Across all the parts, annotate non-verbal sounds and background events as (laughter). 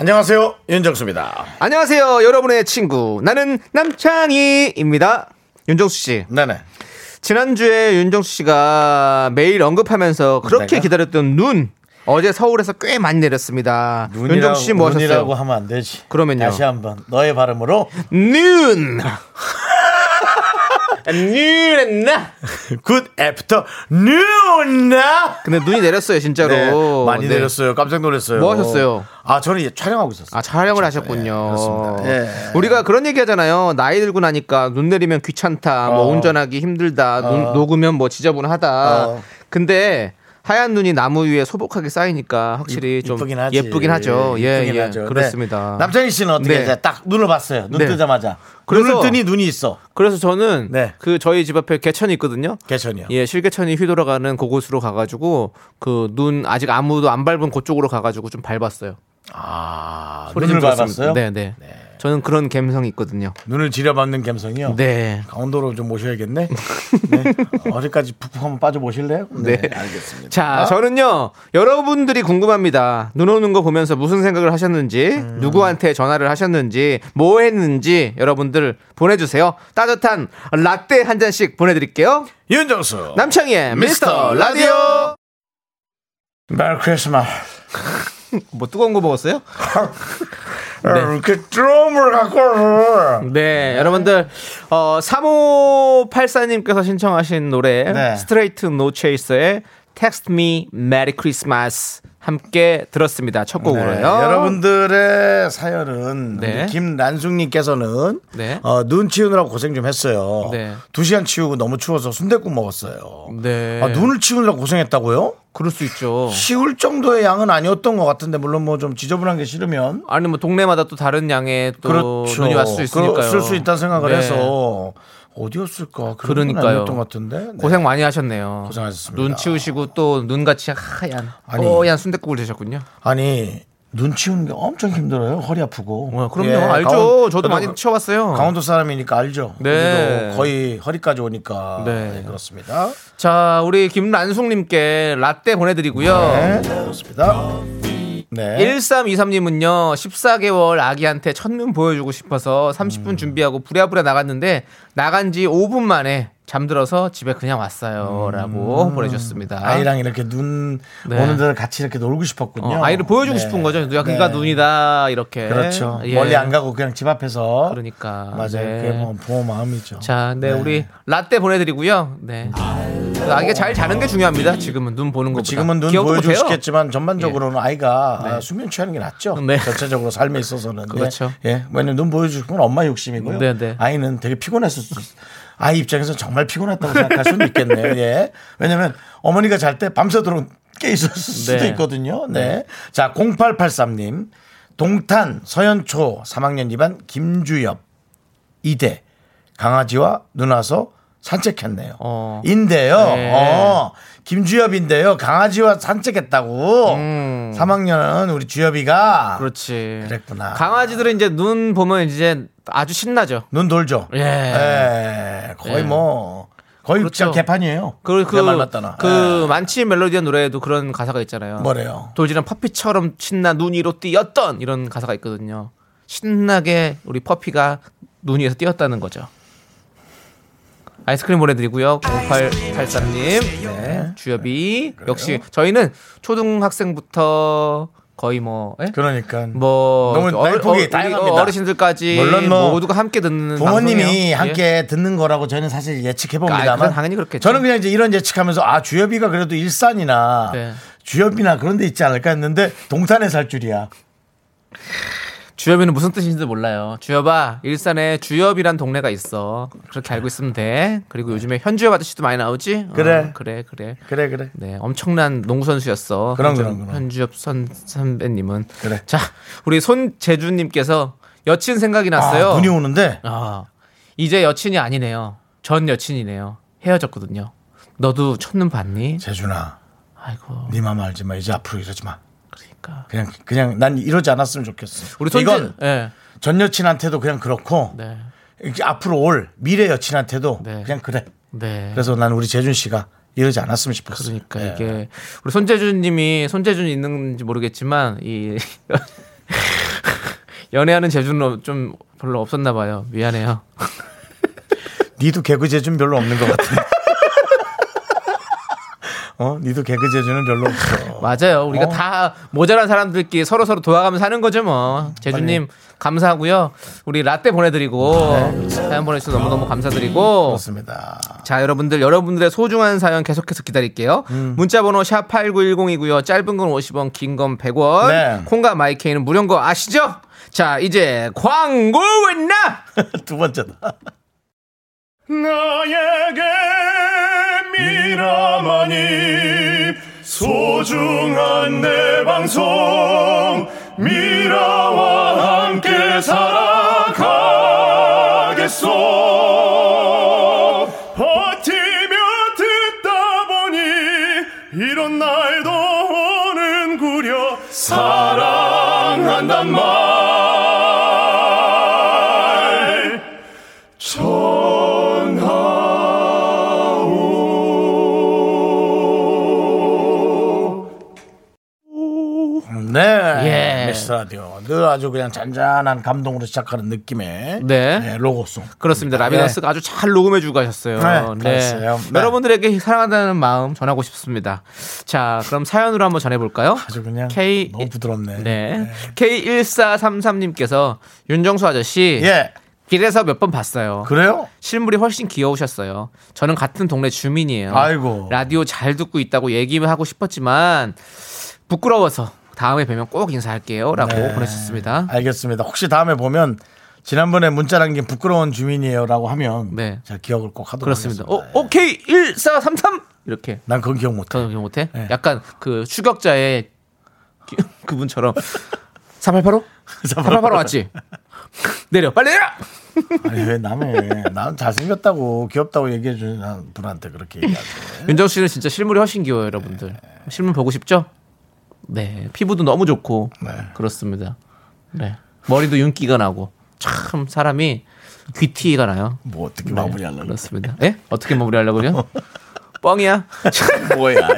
안녕하세요 윤정수입니다. 안녕하세요, 여러분의 친구. 나는 남창희입니다. 윤정수 씨. 네네. 지난주에 윤정수 씨가 매일 언급하면서 그렇게 내가? 기다렸던 눈. 어제 서울에서 꽤 많이 내렸습니다. 윤정수 씨뭐 눈이라고 하셨어요? 하면 안 되지. 그러면요. 다시 한번 너의 발음으로 눈! 눈했나? (laughs) good after noon. 근데 눈이 내렸어요, 진짜로. 네, 많이 네. 내렸어요. 깜짝 놀랐어요. 뭐 하셨어요? 아 저는 이제 촬영하고 있었어요. 아, 촬영을 하셨군요. 그렇습니다. 예. 우리가 그런 얘기 하잖아요. 나이 들고 나니까 눈 내리면 귀찮다. 뭐 어. 운전하기 힘들다. 눈 어. 녹으면 뭐 지저분하다. 어. 근데 하얀 눈이 나무 위에 소복하게 쌓이니까 확실히 좀 이쁘긴 하지. 예쁘긴 하죠. 예, 이쁘긴 예. 하죠. 그렇습니다. 네. 남창희 씨는 어떻게 네. 딱 눈을 봤어요. 눈 네. 뜨자마자. 그래서- 눈을 뜨니 눈이 있어. 그래서 저는 네. 그 저희 집 앞에 개천이 있거든요. 개천이요. 예, 실개천이 휘돌아가는 그곳으로 가가지고 그 눈 아직 아무도 안 밟은 그쪽으로 가가지고 좀 밟았어요. 아 소리 눈을. 밟았어요? 네, 네. 저는 그런 감성이 있거든요. 눈을 지려받는 감성이요. 네. 강원도로 좀 모셔야겠네. (laughs) 네. 어디까지 푹푹 한번 빠져 보실래요? 네. 알겠습니다. 자, 저는요, 여러분들이 궁금합니다. 눈 오는 거 보면서 무슨 생각을 하셨는지, 음. 누구한테 전화를 하셨는지, 뭐 했는지, 여러분들 보내 주세요. 따뜻한 라떼 한 잔씩 보내 드릴게요. 윤정수 남창희의 미스터 라디오! 메리 크리스마스. (laughs) 뭐 뜨거운 거 먹었어요? (laughs) 네. 이렇게 드럼을 갖고 와. 네, 여러분들, 어, 3584님께서 신청하신 노래, 네. Straight No Chaser의 Text Me Merry Christmas 함께 들었습니다. 첫 곡으로요. 네, 여러분들의 사연은 네. 김란숙님께서는 네. 어, 눈 치우느라고 고생 좀 했어요. 네. 두 시간 치우고 너무 추워서 순댓국 먹었어요. 네. 아, 눈을 치우느라고 고생했다고요? 그럴 수 있죠. 치울 정도의 양은 아니었던 것 같은데 물론 뭐 좀 지저분한 게 싫으면 아니 뭐 동네마다 또 다른 양의 또 그렇죠. 눈이 왔을 수 있으니까요. 쓸 수 있다는 생각을 네. 해서 어디였을까? 그러니까요. 같은데. 네. 고생 많이 하셨네요. 고생하셨습니다. 눈 치우시고 또 눈같이 하얀 아니. 뽀얀 순댓국을 드셨군요. 아니 눈 치우는 게 엄청 힘들어요. 허리 아프고. 어, 그럼요. 예, 알죠. 강원- 저도 많이 치워봤어요. 강원도 사람이니까 알죠. 네. 거의 허리까지 오니까. 네. 네, 그렇습니다. 자, 우리 김란숙님께 라떼 보내드리고요. 네, 그렇습니다. 네. 1323님은요, 14개월 아기한테 첫눈 보여주고 싶어서 30분 음. 준비하고 부랴부랴 나갔는데, 나간 지 5분 만에 잠들어서 집에 그냥 왔어요. 라고 보내주셨습니다. 음. 아이랑 이렇게 눈 네. 오는 데를 같이 이렇게 놀고 싶었군요. 어, 아이를 보여주고 네. 싶은 거죠. 여기가 네. 눈이다, 이렇게. 그렇죠. 예. 멀리 안 가고 그냥 집 앞에서. 그러니까. 맞아요. 네. 그게 뭐 부모 마음이죠. 자, 네, 우리 라떼 보내드리고요. 네. 아기가 잘 자는 게 중요합니다. 지금은 눈 보는 것보다. 지금은 눈 보여주고. 싶겠지만 전반적으로는 아이가 네. 아, 수면 취하는 게 낫죠. 네. 전체적으로 삶에 있어서는. 그렇죠. 예. 예. 왜냐면 눈 보여주는 건 엄마 욕심이고요. 네, 네. 아이는 되게 피곤했을 수. 아이 입장에서 정말 피곤했다고 생각할 수는 있겠네요. (laughs) 예. 왜냐면 어머니가 잘 때 밤새도록 깨 있었을 수도 네. 있거든요. 네. 자, 0883님. 동탄 서현초 3학년 2반 김주엽 2대 강아지와 눈 와서 산책했네요. 어. 인데요. 네. 어, 김주엽인데요. 강아지와 산책했다고. 음. 3학년은 우리 주엽이가 그렇지. 그랬구나. 강아지들은 이제 눈 보면 이제 아주 신나죠. 눈 돌죠. 예. 예, 거의 예. 뭐 거의 그렇죠. 진짜 개판이에요. 그, 말 맞다나. 그 예. 만치 멜로디한 노래에도 그런 가사가 있잖아요. 뭐래요? 돌지는 퍼피처럼 신나 눈 위로 뛰었던 이런 가사가 있거든요. 신나게 우리 퍼피가 눈 위에서 뛰었다는 거죠. 아이스크림 보내드리고요. 0883님. 네. 주엽이. 역시 저희는 초등학생부터 거의 뭐, 예? 그러니까 뭐, 너무 라이프기 우리 다양합니다. 어르신들까지 물론 뭐 모두가 함께 듣는 부모님이 방송이에요. 함께 예. 듣는 거라고 저는 사실 예측해 아, 봅니다만 당연히 그렇겠죠. 저는 그냥 이제 이런 예측하면서 아 주엽이가 그래도 일산이나 네. 주엽이나 그런 데 있지 않을까 했는데 동탄에 살 줄이야. 주엽이는 무슨 뜻인지도 몰라요. 주엽아, 일산에 주엽이란 동네가 있어. 그렇게 알고 있으면 돼. 그리고 요즘에 현주엽 아저씨도 많이 나오지? 어, 그래. 그래, 그래. 그래 그래. 네, 엄청난 농구 선수였어. 그럼, 현주, 그럼, 그럼. 현주엽 선 선배님은. 그래. 자, 우리 손재준님께서 여친 생각이 났어요. 아, 눈이 오는데 아, 이제 여친이 아니네요. 전 여친이네요. 헤어졌거든요. 너도 첫눈 봤니? 재준아, 아이고, 네맘 알지 마. 이제 앞으로 이러지 마. 그러니까. 그냥 그냥 난 이러지 않았으면 좋겠어. 우리 손재, 이건 예, 전 여친한테도 그냥 그렇고 네, 앞으로 올 미래 여친한테도 네. 그냥 그래. 네. 그래서 난 우리 재준 씨가 이러지 않았으면 싶었어. 그러니까 예. 이게 우리 손재준님이 손재준이 있는지 모르겠지만 이 (laughs) 연애하는 재준은 좀 별로 없었나 봐요. 미안해요. (laughs) 니도 개그 재준 별로 없는 것 같은데. (laughs) 어, 니도 개그 재준은 별로 없어. 맞아요. 우리가 어. 다 모자란 사람들끼리 서로 서로 도와가면서 사는 거죠, 뭐. 재준님 감사하고요. 우리 라떼 보내드리고 사연 보내주셔서 너무 너무 감사드리고. 그렇습니다. 자, 여러분들, 여러분들의 소중한 사연 계속해서 기다릴게요. 음. 문자번호 샵 8910이고요. 짧은 건 50원, 긴 건 100원. 네. 콩과 마이케이는 무료인 거 아시죠? 자, 이제 광고 있나? (laughs) 두 번째다. 나에게 미라만이 소중한 내 방송 미라와 함께 살아가겠소. 버티며 듣다 보니 이런 날도 오는구려. 사랑한단 말 네. 예. 미스 라디오. 늘 아주 그냥 잔잔한 감동으로 시작하는 느낌의 네. 네, 로고송. 그렇습니다. 라비너스가 아주 잘 녹음해주고 가셨어요. 네. 네. 여러분들에게 사랑한다는 마음 전하고 싶습니다. 자, 그럼 사연으로 한번 전해볼까요? 아주 그냥 K 너무 부드럽네. 네. K1433님께서 윤정수 아저씨 예. 길에서 몇 번 봤어요. 그래요? 실물이 훨씬 귀여우셨어요. 저는 같은 동네 주민이에요. 아이고. 라디오 잘 듣고 있다고 얘기하고 싶었지만 부끄러워서 다음에 뵈면 꼭 인사할게요라고 네. 보내셨습니다. 알겠습니다. 혹시 다음에 보면 지난번에 문자 남긴 부끄러운 주민이에요라고 하면 네. 제가 기억을 꼭 하도록 그렇습니다. 하겠습니다. 어, 오케이 1433 이렇게 난 그건 기억 못 해. 더 기억 못해? 네. 약간 그 추격자의 기- (laughs) 그분처럼 3885? 3885 맞지? 내려 빨리 내려! 아니 왜 남의 난 잘생겼다고 귀엽다고 얘기해 주는 분한테 그렇게 얘기하세요. (laughs) 윤정수 씨는 진짜 실물이 훨씬 귀여워요 여러분들 실물 보고 싶죠? 네 피부도 너무 좋고 네. 그렇습니다 네 머리도 윤기가 나고 참 사람이 귀티가 나요 뭐 어떻게 마무리하려고 그렇습니다 예? 어떻게 마무리하려고요? (laughs) 뻥이야 뭐야.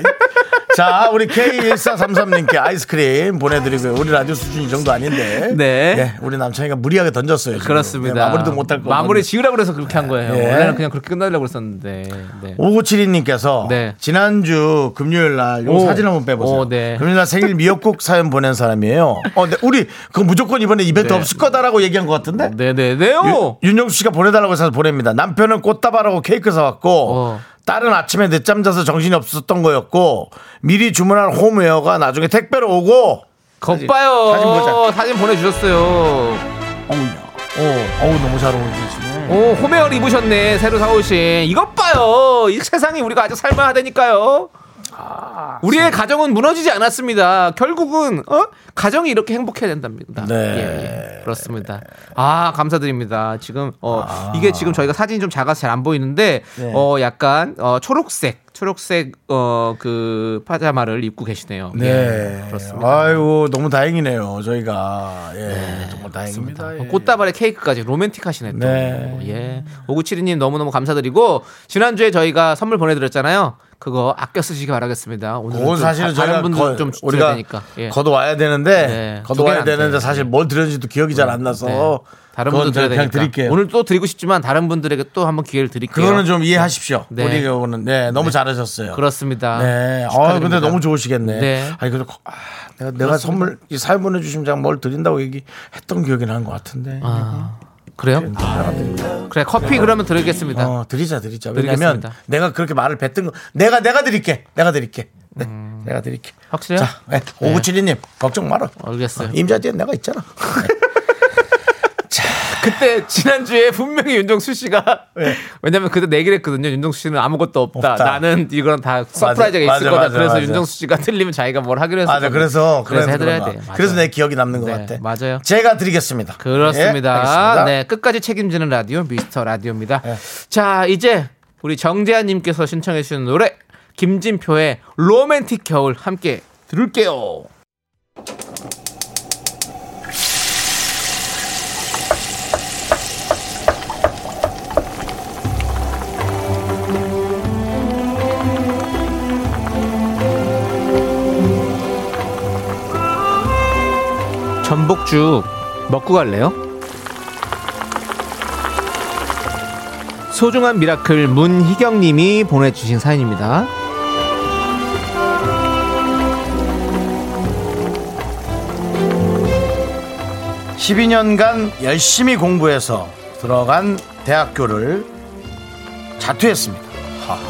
자, 우리 K1433님께 아이스크림 보내드리고요. 우리 라디오 수준 이 정도 아닌데. 네. 예, 우리 남창이가 무리하게 던졌어요. 지금. 그렇습니다 네, 마무리도 못할 거. 마무리 지으라고 그래서 그렇게 한 거예요 예. 원래는 그냥 그렇게 끝나려고 그랬었는데 네. 5972님께서 네. 지난주 금요일 날, 요 오. 사진 한번 빼보세요. 오, 네. 금요일 날 생일 미역국 사연 보낸 사람이에요. 어, 네, 우리 그 무조건 이번에 이벤트 네. 없을 거다라고 얘기한 것 같은데? 네네네요 윤- 윤정수 씨가 보내달라고 해서 보냅니다. 남편은 꽃다발하고 케이크 사왔고, 어. 딸은 아침에 늦잠 자서 정신이 없었던 거였고, 미리 주문한 홈웨어가 나중에 택배로 오고, 겉 봐요 사진 보자. 사진 보내주셨어요 어우야. 어. 어우, 너무 잘 어울리시네. 오, 홈웨어를 입으셨네. 새로 사오신. 이것 봐요. 이 세상이 우리가 아주 살만하다니까요. 우리의 가정은 무너지지 않았습니다. 결국은 어? 가정이 이렇게 행복해야 된답니다. 네. 예, 예. 그렇습니다. 아 감사드립니다. 지금 어 이게 지금 저희가 사진이 좀 작아서 잘 안 보이는데 네. 어 약간 어 초록색 초록색 어 그 파자마를 입고 계시네요. 네. 예, 그렇습니다. 아이고, 너무 다행이네요. 저희가. 예, 정말 다행입니다. 예. 꽃다발에 케이크까지 로맨틱하시네 또. 네. 예. 오구칠이님 너무너무 감사드리고 지난 주에 저희가 선물 보내드렸잖아요. 그거 아껴 쓰시기 바라겠습니다. 오늘 사실은 다른 분들 거- 좀 우리가 되니까. 예. 걷어와야 되는데 네. 두 걷어와야 되는데. 사실 뭘 드렸는지도 기억이 잘 안 나서 네. 다른 분들 그냥 되니까. 드릴게요. 오늘 또 드리고 싶지만 다른 분들에게 또 한번 기회를 드릴게요. 그거는 좀 이해하십시오. 네. 우리 경우는 네 너무 잘하셨어요. 그렇습니다. 네. 아 축하드립니다. 근데 너무 좋으시겠네. 네. 아니 그래도 거- 아, 내가 내가 선물 이 사연 보내주시면 제가 뭘 드린다고 얘기했던 기억이 나는 것 같은데. 아, 그래요? 그래 커피 그러면 드리겠습니다. 어 드리자 드리자. 왜냐면 드리겠습니다. 내가 그렇게 말을 뱉은 거 내가 내가 드릴게. 내가 드릴게. 네. 내가 드릴게. 확실해요? 자, 네. 오구칠이님 걱정 말아. 알겠어요. 임자지에 내가 있잖아. (laughs) 네. 그때 지난주에 분명히 윤정수 씨가 네. (laughs) 왜냐면 그때 내기를 했거든요. 윤정수 씨는 아무것도 없다. 없다. 나는 이거는 다 surprise가 맞아, 있을 거다. 맞아, 그래서 맞아. 윤정수 씨가 틀리면 자기가 뭘 하기로 했어요. 맞아. 그래서 그래서 그래서 해드려야. 돼. 맞아. 그래서 내 기억이 남는 것 네, 같아. 맞아요. 제가 드리겠습니다. 그렇습니다. 예, 알겠습니다. 네, 끝까지 책임지는 라디오 미스터 라디오입니다. 네. 자, 이제 우리 정재환님께서 신청해 주신 노래 김진표의 로맨틱 겨울 함께 들을게요. 전복죽 먹고 갈래요? 소중한 미라클 문희경님이 보내주신 사연입니다. 12년간 열심히 공부해서 들어간 대학교를 자퇴했습니다. 하하.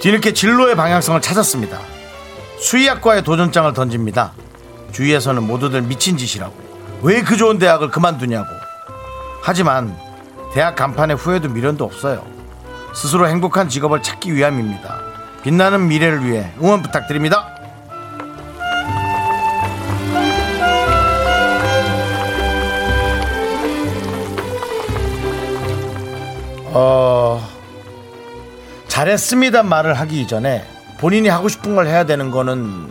뒤늦게 진로의 방향성을 찾았습니다. 수의학과에 도전장을 던집니다. 주위에서는 모두들 미친 짓이라고. 왜 그 좋은 대학을 그만두냐고. 하지만 대학 간판에 후회도 미련도 없어요. 스스로 행복한 직업을 찾기 위함입니다. 빛나는 미래를 위해 응원 부탁드립니다. 어, 잘했습니다 말을 하기 이전에 본인이 하고 싶은 걸 해야 되는 거는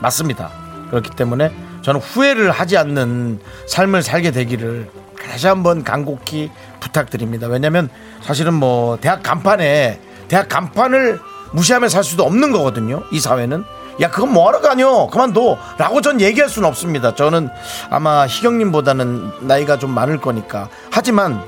맞습니다. 그렇기 때문에 저는 후회를 하지 않는 삶을 살게 되기를 다시 한번 간곡히 부탁드립니다. 왜냐면 사실은 뭐 대학 간판에 대학 간판을 무시하며 살 수도 없는 거거든요. 이 사회는. 야, 그건 뭐하러 가뇨? 그만둬. 라고 전 얘기할 수는 없습니다. 저는 아마 희경님보다는 나이가 좀 많을 거니까. 하지만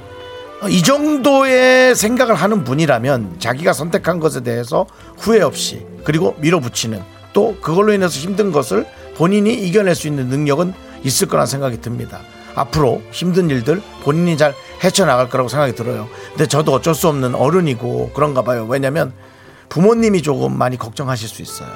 어, 이 정도의 생각을 하는 분이라면 자기가 선택한 것에 대해서 후회 없이 그리고 밀어붙이는 또 그걸로 인해서 힘든 것을 본인이 이겨낼 수 있는 능력은 있을 거란 생각이 듭니다. 앞으로 힘든 일들 본인이 잘 헤쳐나갈 거라고 생각이 들어요. 근데 저도 어쩔 수 없는 어른이고 그런가 봐요. 왜냐면 부모님이 조금 많이 걱정하실 수 있어요.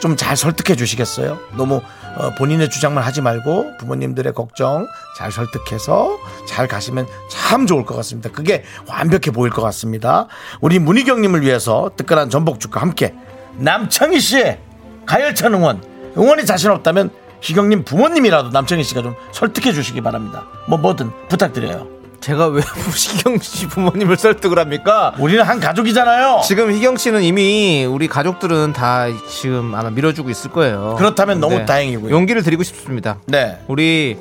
좀 잘 설득해 주시겠어요? 너무 어, 본인의 주장만 하지 말고 부모님들의 걱정 잘 설득해서 잘 가시면 참 좋을 것 같습니다. 그게 완벽해 보일 것 같습니다. 우리 문희경님을 위해서 뜨끈한 전복죽과 함께 남창희 씨의 가열찬 응원 응원이 자신 없다면 희경님 부모님이라도 남창희 씨가 좀 설득해 주시기 바랍니다. 뭐 뭐든 부탁드려요. 제가 왜 (laughs) 희경 씨 부모님을 설득을 합니까? 우리는 한 가족이잖아요. 지금 희경 씨는 이미 우리 가족들은 다 지금 아마 밀어주고 있을 거예요. 그렇다면 너무 다행이고요. 용기를 드리고 싶습니다. 네. 우리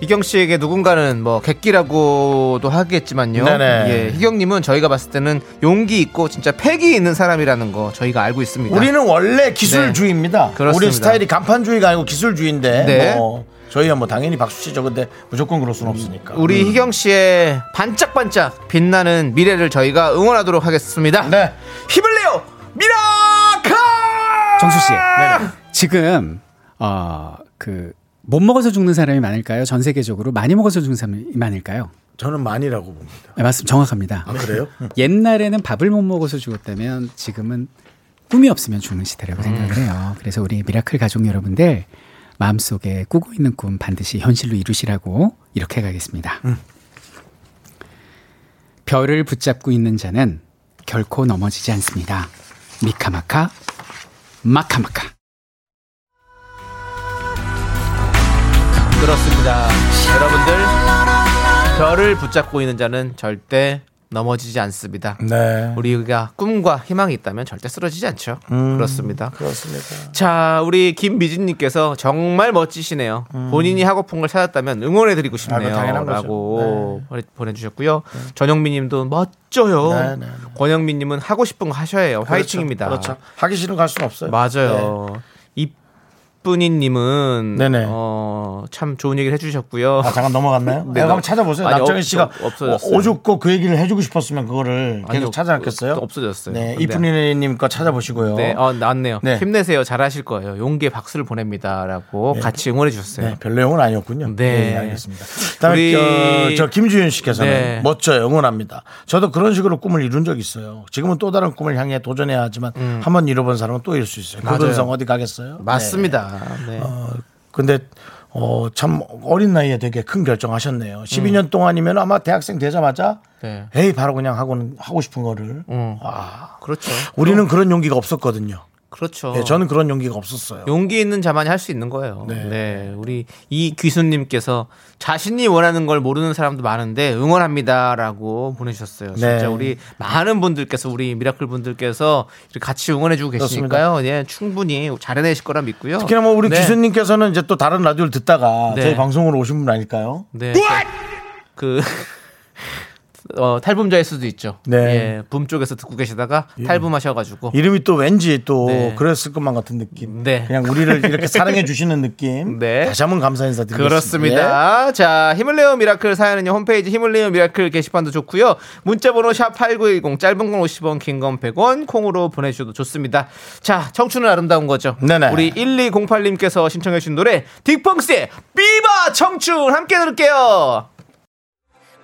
희경 씨에게 누군가는 뭐 객기라고도 하겠지만요. 네네. 예, 희경님은 저희가 봤을 때는 용기 있고 진짜 패기 있는 사람이라는 거 저희가 알고 있습니다. 우리는 원래 기술주의입니다. 네. 그렇습니다. 우리 스타일이 간판주의가 아니고 기술주의인데 네. 뭐 저희야 뭐 당연히 박수 치죠. 근데 무조건 그럴 수는 없으니까. 우리 희경 씨의 반짝반짝 빛나는 미래를 저희가 응원하도록 하겠습니다. 네. 힘을 내요, miracle! 정수 씨. 지금 어, 그못 먹어서 죽는 사람이 많을까요? 전 세계적으로 많이 먹어서 죽는 사람이 많을까요? 저는 많이라고 봅니다. 네, 맞습니다. 정확합니다. 아, 그래요? (laughs) 옛날에는 밥을 못 먹어서 죽었다면 지금은 꿈이 없으면 죽는 시대라고 생각을 해요. 그래서 우리 miracle 가족 여러분들 마음속에 꾸고 있는 꿈 반드시 현실로 이루시라고 이렇게 가겠습니다. 별을 붙잡고 있는 자는 결코 넘어지지 않습니다. 미카마카 마카마카. 그렇습니다. 여러분들, 별을 붙잡고 있는 자는 절대 넘어지지 않습니다. 네. 우리가 꿈과 희망이 있다면 절대 쓰러지지 않죠. 음. 그렇습니다. 그렇습니다. 자, 우리 김미진님께서 정말 멋지시네요. 본인이 하고픈 걸 찾았다면 응원해드리고 음. 아, 싶네요. 거죠. 라고 보내- 보내주셨고요. 전영민님도 멋져요. 네, 네, 네. 권영민님은 하고 싶은 거 하셔야 해요. 화이팅입니다. 그렇죠. 하기 싫은 갈 수는 없어요. 맞아요. 이쁜이님은 네네. 어, 참 좋은 얘기를 해주셨고요. 아, 잠깐 넘어갔나요? (laughs) 네, 네, 한번 찾아보세요. 아니, 남정희 없- 씨가 없-. 오죽고 그 얘기를 해주고 싶었으면 그거를 아니, 계속 찾아놨겠어요? 없- 없어졌어요. 네, 이쁜이님 거 찾아보시고요. 네, 어, 나왔네요. 네. 힘내세요. 잘하실 거예요. 용기의 박수를 보냅니다라고 같이 응원해 주셨어요. 네, 별 내용은 아니었군요. 네. 네, 알겠습니다. 그다음에 우리- 저, 저 김주윤 씨께서는 네. 멋져요, 응원합니다. 저도 그런 식으로 꿈을 이룬 적 있어요. 지금은 또 다른 꿈을 향해 도전해야 하지만 한번 잃어본 사람은 또 잃을 수 있어요. 음. 그분성 어디 가겠어요? 맞습니다. 네. 네. 어, 근데 어, 참 어린 나이에 되게 큰 결정하셨네요. 12년 동안이면 아마 대학생 되자마자 네. 에이 바로 그냥 하고는 하고 싶은 거를 음. 아, 그렇죠. 우리는 그런 용기가 없었거든요. 그렇죠. 네, 저는 그런 용기가 없었어요. 용기 있는 자만이 할 수 있는 거예요. 네. 네. 우리 이 귀수님께서 자신이 원하는 걸 모르는 사람도 많은데 응원합니다라고 보내주셨어요. 진짜 네. 우리 많은 분들께서 우리 miracle 분들께서 같이 응원해주고 계시니까요. 예, 충분히 잘해내실 거라 믿고요. 특히나 뭐 우리 네. 기수님께서는 이제 또 다른 라디오를 듣다가 네. 저희 방송으로 오신 분 아닐까요? 네. 그 어, 탈붐자일 수도 있죠. 네. 예, 붐 쪽에서 듣고 계시다가 탈붐하셔가지고 이름이 또 왠지 또 네. 그랬을 것만 같은 느낌. 네. 그냥 우리를 이렇게 사랑해 주시는 느낌. (laughs) 네. 다시 한번 감사 인사 드리겠습니다. 예. 그렇습니다. 자, 힘을 내요 miracle 사연은요. 홈페이지 힘을 내요 miracle 게시판도 좋고요. 문자 번호 샵 8910 짧은 건 50원, 긴 건 100원 콩으로 보내 주셔도 좋습니다. 자, 청춘은 아름다운 거죠. 네네. 우리 1208님께서 신청해 주신 노래 딕펑스의 Viva 청춘 함께 들을게요.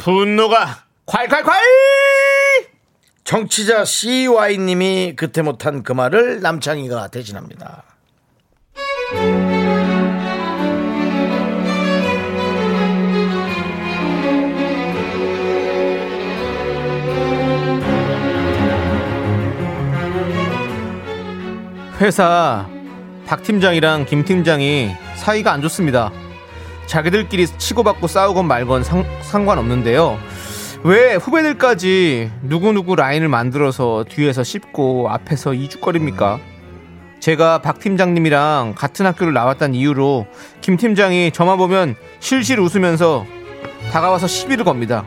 분노가 콸콸콸! 정치자 CY님이 그때 못한 그 말을 남창희가 대신합니다. 회사 박 팀장이랑 김 팀장이 사이가 안 좋습니다. 자기들끼리 치고받고 싸우건 말건 상, 상관없는데요. 왜 후배들까지 누구누구 라인을 만들어서 뒤에서 씹고 앞에서 이죽거립니까? 제가 박 팀장님이랑 같은 학교를 나왔다는 이유로 김 팀장이 저만 보면 실실 웃으면서 다가와서 시비를 겁니다.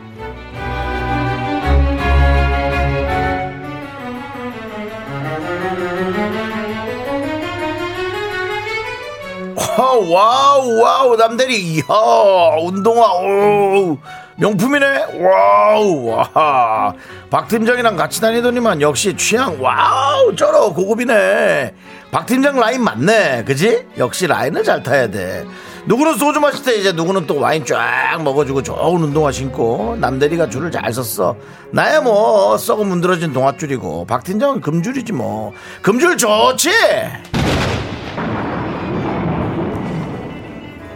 (laughs) wow wow wow 남대리 이야 운동화 오 명품이네? wow 와 박 팀장이랑 같이 다니더니만 역시 취향 wow 쩔어 고급이네. 박 팀장 라인 맞네 그지? 역시 라인을 잘 타야 돼. 누구는 소주 마실 때 이제 누구는 또 와인 쫙 먹어주고 좋은 운동화 신고 남대리가 줄을 잘 섰어. 나야 뭐 썩어 문드러진 동아줄이고. 박 팀장은 금줄이지 뭐. 금줄 좋지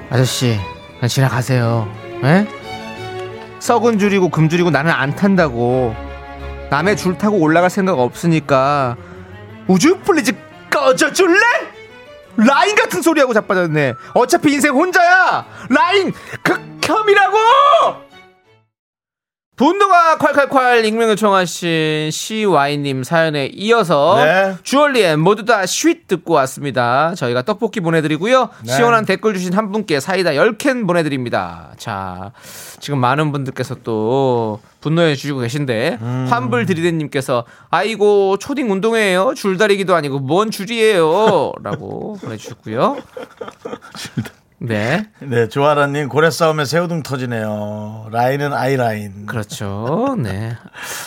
아저씨, 그냥 지나가세요. 에? 썩은 줄이고 금줄이고 나는 안 탄다고. 남의 줄 타고 올라갈 생각 없으니까 would you please 꺼져줄래? 라인 같은 소리하고 자빠졌네. 어차피 인생 혼자야. 라인 극혐이라고. 분노가 콸콸콸 익명 요청하신 CY님 사연에 이어서 네. 주얼리의 모두 다 쉿 듣고 왔습니다. 저희가 떡볶이 보내드리고요. 네. 시원한 댓글 주신 한 분께 사이다 10캔 보내드립니다. 자, 지금 많은 분들께서 또 분노해 주시고 계신데 음. 환불 드리대님께서 아이고 초딩 운동회예요. 줄다리기도 아니고 뭔 줄이에요. 라고 보내주셨고요. (laughs) 네. (laughs) 네, 조아라님 고래 싸움에 새우등 터지네요. 라인은 아이라인. 그렇죠. 네.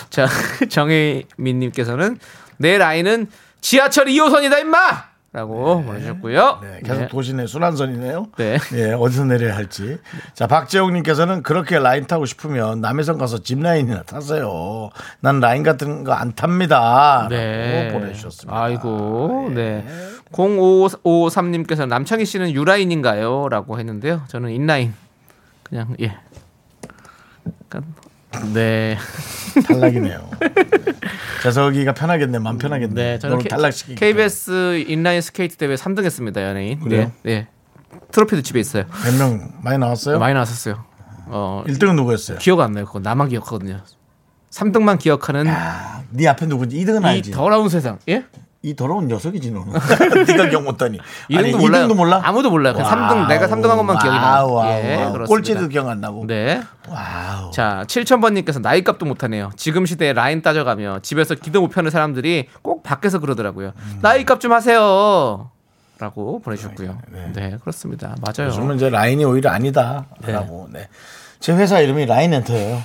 자, (laughs) 정혜민님께서는 내 라인은 지하철 2호선이다 임마! 라고 보내주셨고요. 네, 계속 네. 도시내 순환선이네요. 네. (laughs) 예, 어디서 내려야 할지. 자, 박재홍님께서는 그렇게 라인 타고 싶으면 남이섬 가서 zipline이나 타세요. 난 라인 같은 거 안 탑니다. 네. 보내주셨습니다. 아이고, 네. 0553님께서 남창희 씨는 유라인인가요? 라고 했는데요. 저는 인라인. 그냥, 예. 약간, 네. (laughs) 탈락이네요. 네. 재석이가 편하겠네, 맘 편하겠네. 네. 저는 K- 탈락시키기. KBS 인라인 스케이트 대회 3등 했습니다, 연예인. 그래요? 네. 네. 트로피도 집에 있어요. 몇 명 많이 나왔어요? 많이 나왔었어요. 어, 1등은 누구였어요? 기억 안 나요. 그거 나만 기억하거든요. 3등만 기억하는 아, 네 앞에 누구지? 2등은 이 알지. 더러운 세상. 예? 이 더러운 녀석이지 너는. 네가 기억 못하니. 이름도 아니, 몰라요. 이등도 몰라? 아무도 몰라요. 그냥 3등 내가 3등 한 것만 기억이 나요. Wow, wow, 예, wow. 꼴찌도 기억 안 나고. 네. Wow. 자, 7000번 님께서 나이값도 못 하네요. 지금 시대에 라인 따져가며 집에서 기도 못 펴는 사람들이 꼭 밖에서 그러더라고요. 나이값 좀 하세요. 라고 보내주셨고요. 네, 그렇습니다. 맞아요. 요즘은 이제 라인이 오히려 아니다라고. 네. 제 회사 이름이 라인 엔터예요.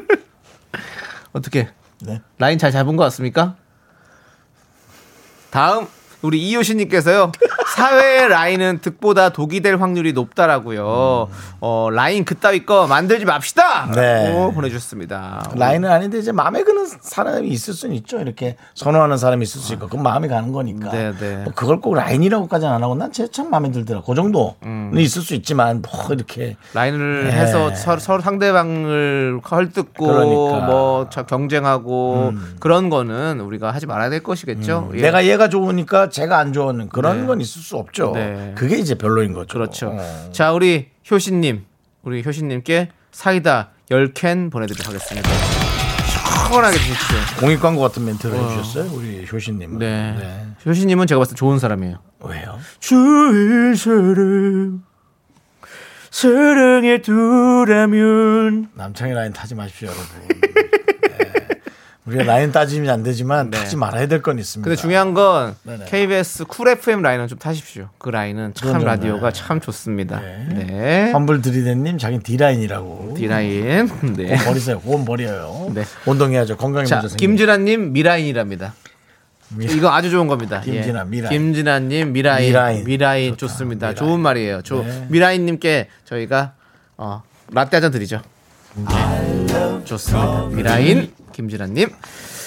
(laughs) 어떻게 네. 라인 잘 잡은 것 같습니까? 다음 우리 이효신님께서요 사회의 라인은 득보다 독이 될 확률이 높다라고요. 어 라인 그따위 거 만들지 맙시다. 네. 라고 보내주셨습니다. 라인은 아닌데 이제 마음에 드는 사람이 있을 수는 있죠. 이렇게 선호하는 사람이 있을 수 있고 그건 마음이 가는 거니까. 네, 네. 뭐 그걸 꼭 라인이라고까지는 안 하고 난 제 참 마음에 들더라. 그 정도는 있을 수 있지만 뭐 이렇게 라인을 네. 해서 서로, 서로 상대방을 헐뜯고 그러니까. 음. 뭐 저- 경쟁하고 그런 거는 우리가 하지 말아야 될 것이겠죠. 예. 내가 얘가 좋으니까 제가 안 좋아하는 그런 네. 건 있을 수 없죠. 네. 그게 이제 별로인 거죠. 그렇죠. 어. 자, 우리 효신님, 우리 효신님께 사이다 10캔 보내드리도록 하겠습니다. 시원하게 드십시오. 공익 광고 같은 멘트를 해주셨어요, 우리 효신님은. 네. 효신님은 제가 봤을 때 좋은 사람이에요. 왜요? 주일 사랑, 사랑에 두라면. 남창희 라인 타지 마십시오, 여러분. 네. 우리가 라인 따지면 안 되지만 네. 타지 말아야 될 건 있습니다. 근데 중요한 건 네네. KBS Cool FM 라인은 좀 타십시오. 그 라인은 참 라디오가 네. 참 좋습니다. 네. 네. 환불 드리덴님 자기 D 라인이라고. D라인. 네. 그건 버리세요. 그건 버려요. 네. 운동해야죠. 건강이 자, 먼저 생깁니다. 김진아님 미라인이랍니다. 이거 아주 좋은 겁니다. 김진아, 예. 미라인. 김진아님 미라인. 미라인. 미라인. 좋습니다. 미라인. 좋은 말이에요. 조, 네. 미라인님께 저희가 어, 라떼 한 잔 드리죠. 네. 좋습니다. 미라인 김진아님.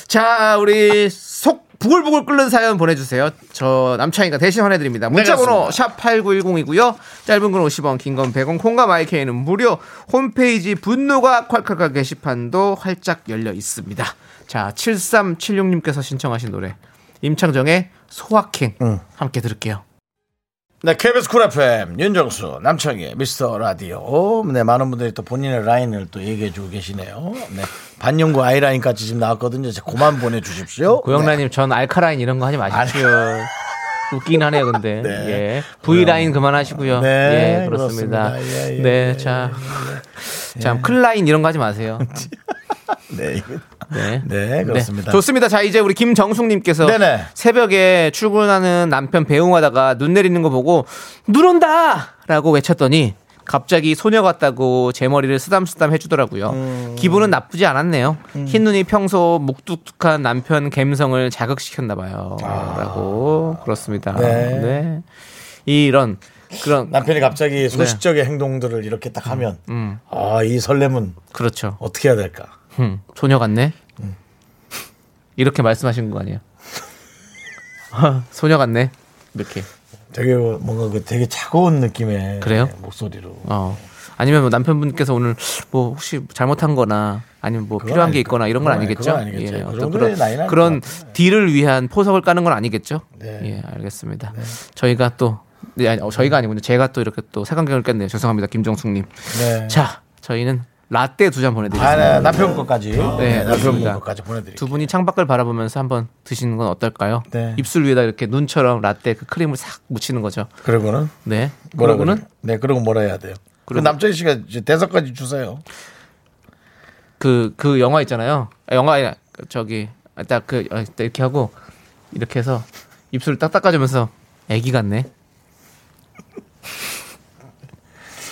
자, 우리 속 부글부글 끓는 사연 보내주세요. 저 남창이가 대신 화내드립니다. 문자번호 샵 8910이고요. 짧은 건 50원, 긴 건 100원, 콩과 My K는 무료. 홈페이지 분노가 콸콸콸 게시판도 활짝 열려 있습니다. 자, 7376님께서 신청하신 노래 임창정의 소확행 함께 들을게요. 네, KBS Cool FM 윤정수 남창희 미스터 라디오. 네, 많은 분들이 또 본인의 라인을 또 얘기해 주고 계시네요. 네, 반영구 아이라인까지 지금 나왔거든요. 이제 그만 보내주십시오. (laughs) 고영란님 전 알카라인 이런 거 하지 마십시오. (laughs) 웃긴 하네요, 근데. 네. 예. V라인 그만하시고요. 네, 예, 그렇습니다. 그렇습니다. 예, 예, 네, 예, 자. 참, 클라인 이런 거 하지 마세요. (laughs) 네, 이거- 네. 네, 그렇습니다. 네, 좋습니다. 자, 이제 우리 김정숙님께서 네네. 새벽에 출근하는 남편 배웅하다가 눈 내리는 거 보고 눈 온다! 라고 외쳤더니 갑자기 소녀 같다고 제 머리를 쓰담쓰담 해주더라고요. 음. 기분은 나쁘지 않았네요. 흰 눈이 평소 묵뚝뚝한 남편 감성을 자극시켰나 봐요. 라고 그렇습니다. 아. 네. 네. 이런 그런 남편이 갑자기 소식적인 행동들을 이렇게 딱 하면 음, 아, 이 설렘은 그렇죠. 어떻게 해야 될까? 음, 소녀 같네. 이렇게 말씀하신 거 아니에요? 아, (laughs) 소녀 같네. 이렇게. 되게 뭔가 그 되게 차가운 느낌의 그래요? 목소리로. 어. 아니면 뭐 남편분께서 오늘 뭐 혹시 잘못한 거나 아니면 뭐 필요한 게 아닐 있거나 이런 건 아니겠죠? 아니- 아니겠죠. 그 어떤 그런 그런 것 같아요. 딜을 위한 포석을 까는 건 아니겠죠? 네. 예, 알겠습니다. 저희가 또 네, 아니, 어, 저희가 아니군요. 제가 또 이렇게 또 색안경을 꼈네요. 죄송합니다. 김정숙님. 네. 자, 저희는 라떼 두잔 아, 보내드리겠습니다. 네, 남편 것까지. 네, 남편 그렇습니다. 것까지 보내드릴게요. 두 분이 창밖을 바라보면서 한번 드시는 건 어떨까요? 네. 입술 위에다 이렇게 눈처럼 라떼 그 크림을 싹 묻히는 거죠. 그러고는 네. 그러고는 그러고는 네, 그러고 뭐라 해야 돼요? 그 그러고- 남자희 씨가 이제 대사까지 주세요. 그, 그 영화 있잖아요. 아, 영화, 저기, 딱 그, 어, 이렇게 하고, 이렇게 해서 입술을 딱 닦아주면서, 애기 같네.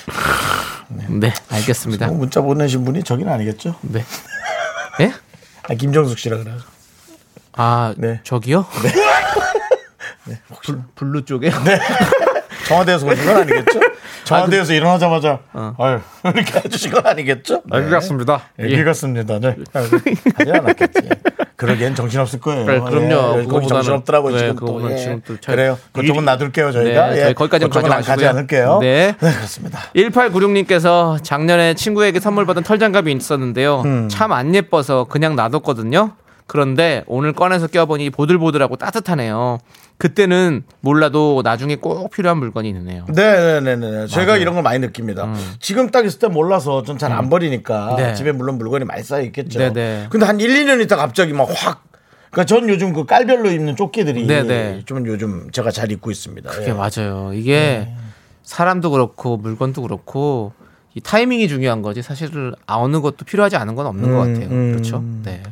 (laughs) 네, 알겠습니다. 어, 문자 보내신 분이 저긴 아니겠죠? 네. (laughs) 예? 아, 김정숙 씨라 그래요. 아, 네. 저기요? (laughs) 블, 블루 쪽에? 네. 청와대에서 오신 건 아니겠죠? (laughs) 청와대에서 일어나자마자 아유, 이렇게 해주신 건 아니겠죠? 네. 알겠습니다. 얘기 같습니다. 네. 하지 않았겠지. 그러기엔 정신없을 거예요. 그래, 그럼요. 예, 거기 정신없더라고 네, 지금 또. 예. 지금 또 잘- 그래요. 그쪽은 놔둘게요 저희가. 네, 예. 저희 거기까지는 가지 가지. 않을게요. 네. 그렇습니다. 1896님께서 작년에 친구에게 선물 받은 털장갑이 있었는데요. 음. 참안 예뻐서 그냥 놔뒀거든요. 그런데 오늘 꺼내서 껴보니 보들보들하고 따뜻하네요. 그때는 몰라도 나중에 꼭 필요한 물건이 있네요. 네네네네. 제가 이런 걸 많이 느낍니다. 지금 딱 있을 때 몰라서 전잘안 버리니까 음. 네. 집에 물론 물건이 많이 쌓여 있겠죠. 네네. 근데 한 1, 2년 있다 갑자기 막 확. 그러니까 전 요즘 그 깔별로 입는 조끼들이 네네. 좀 요즘 제가 잘 입고 있습니다. 그게 예. 맞아요. 이게 사람도 그렇고 물건도 그렇고 이 타이밍이 중요한 거지 사실은 어느 것도 필요하지 않은 건 없는 것 음, 같아요. 음. 그렇죠? 네.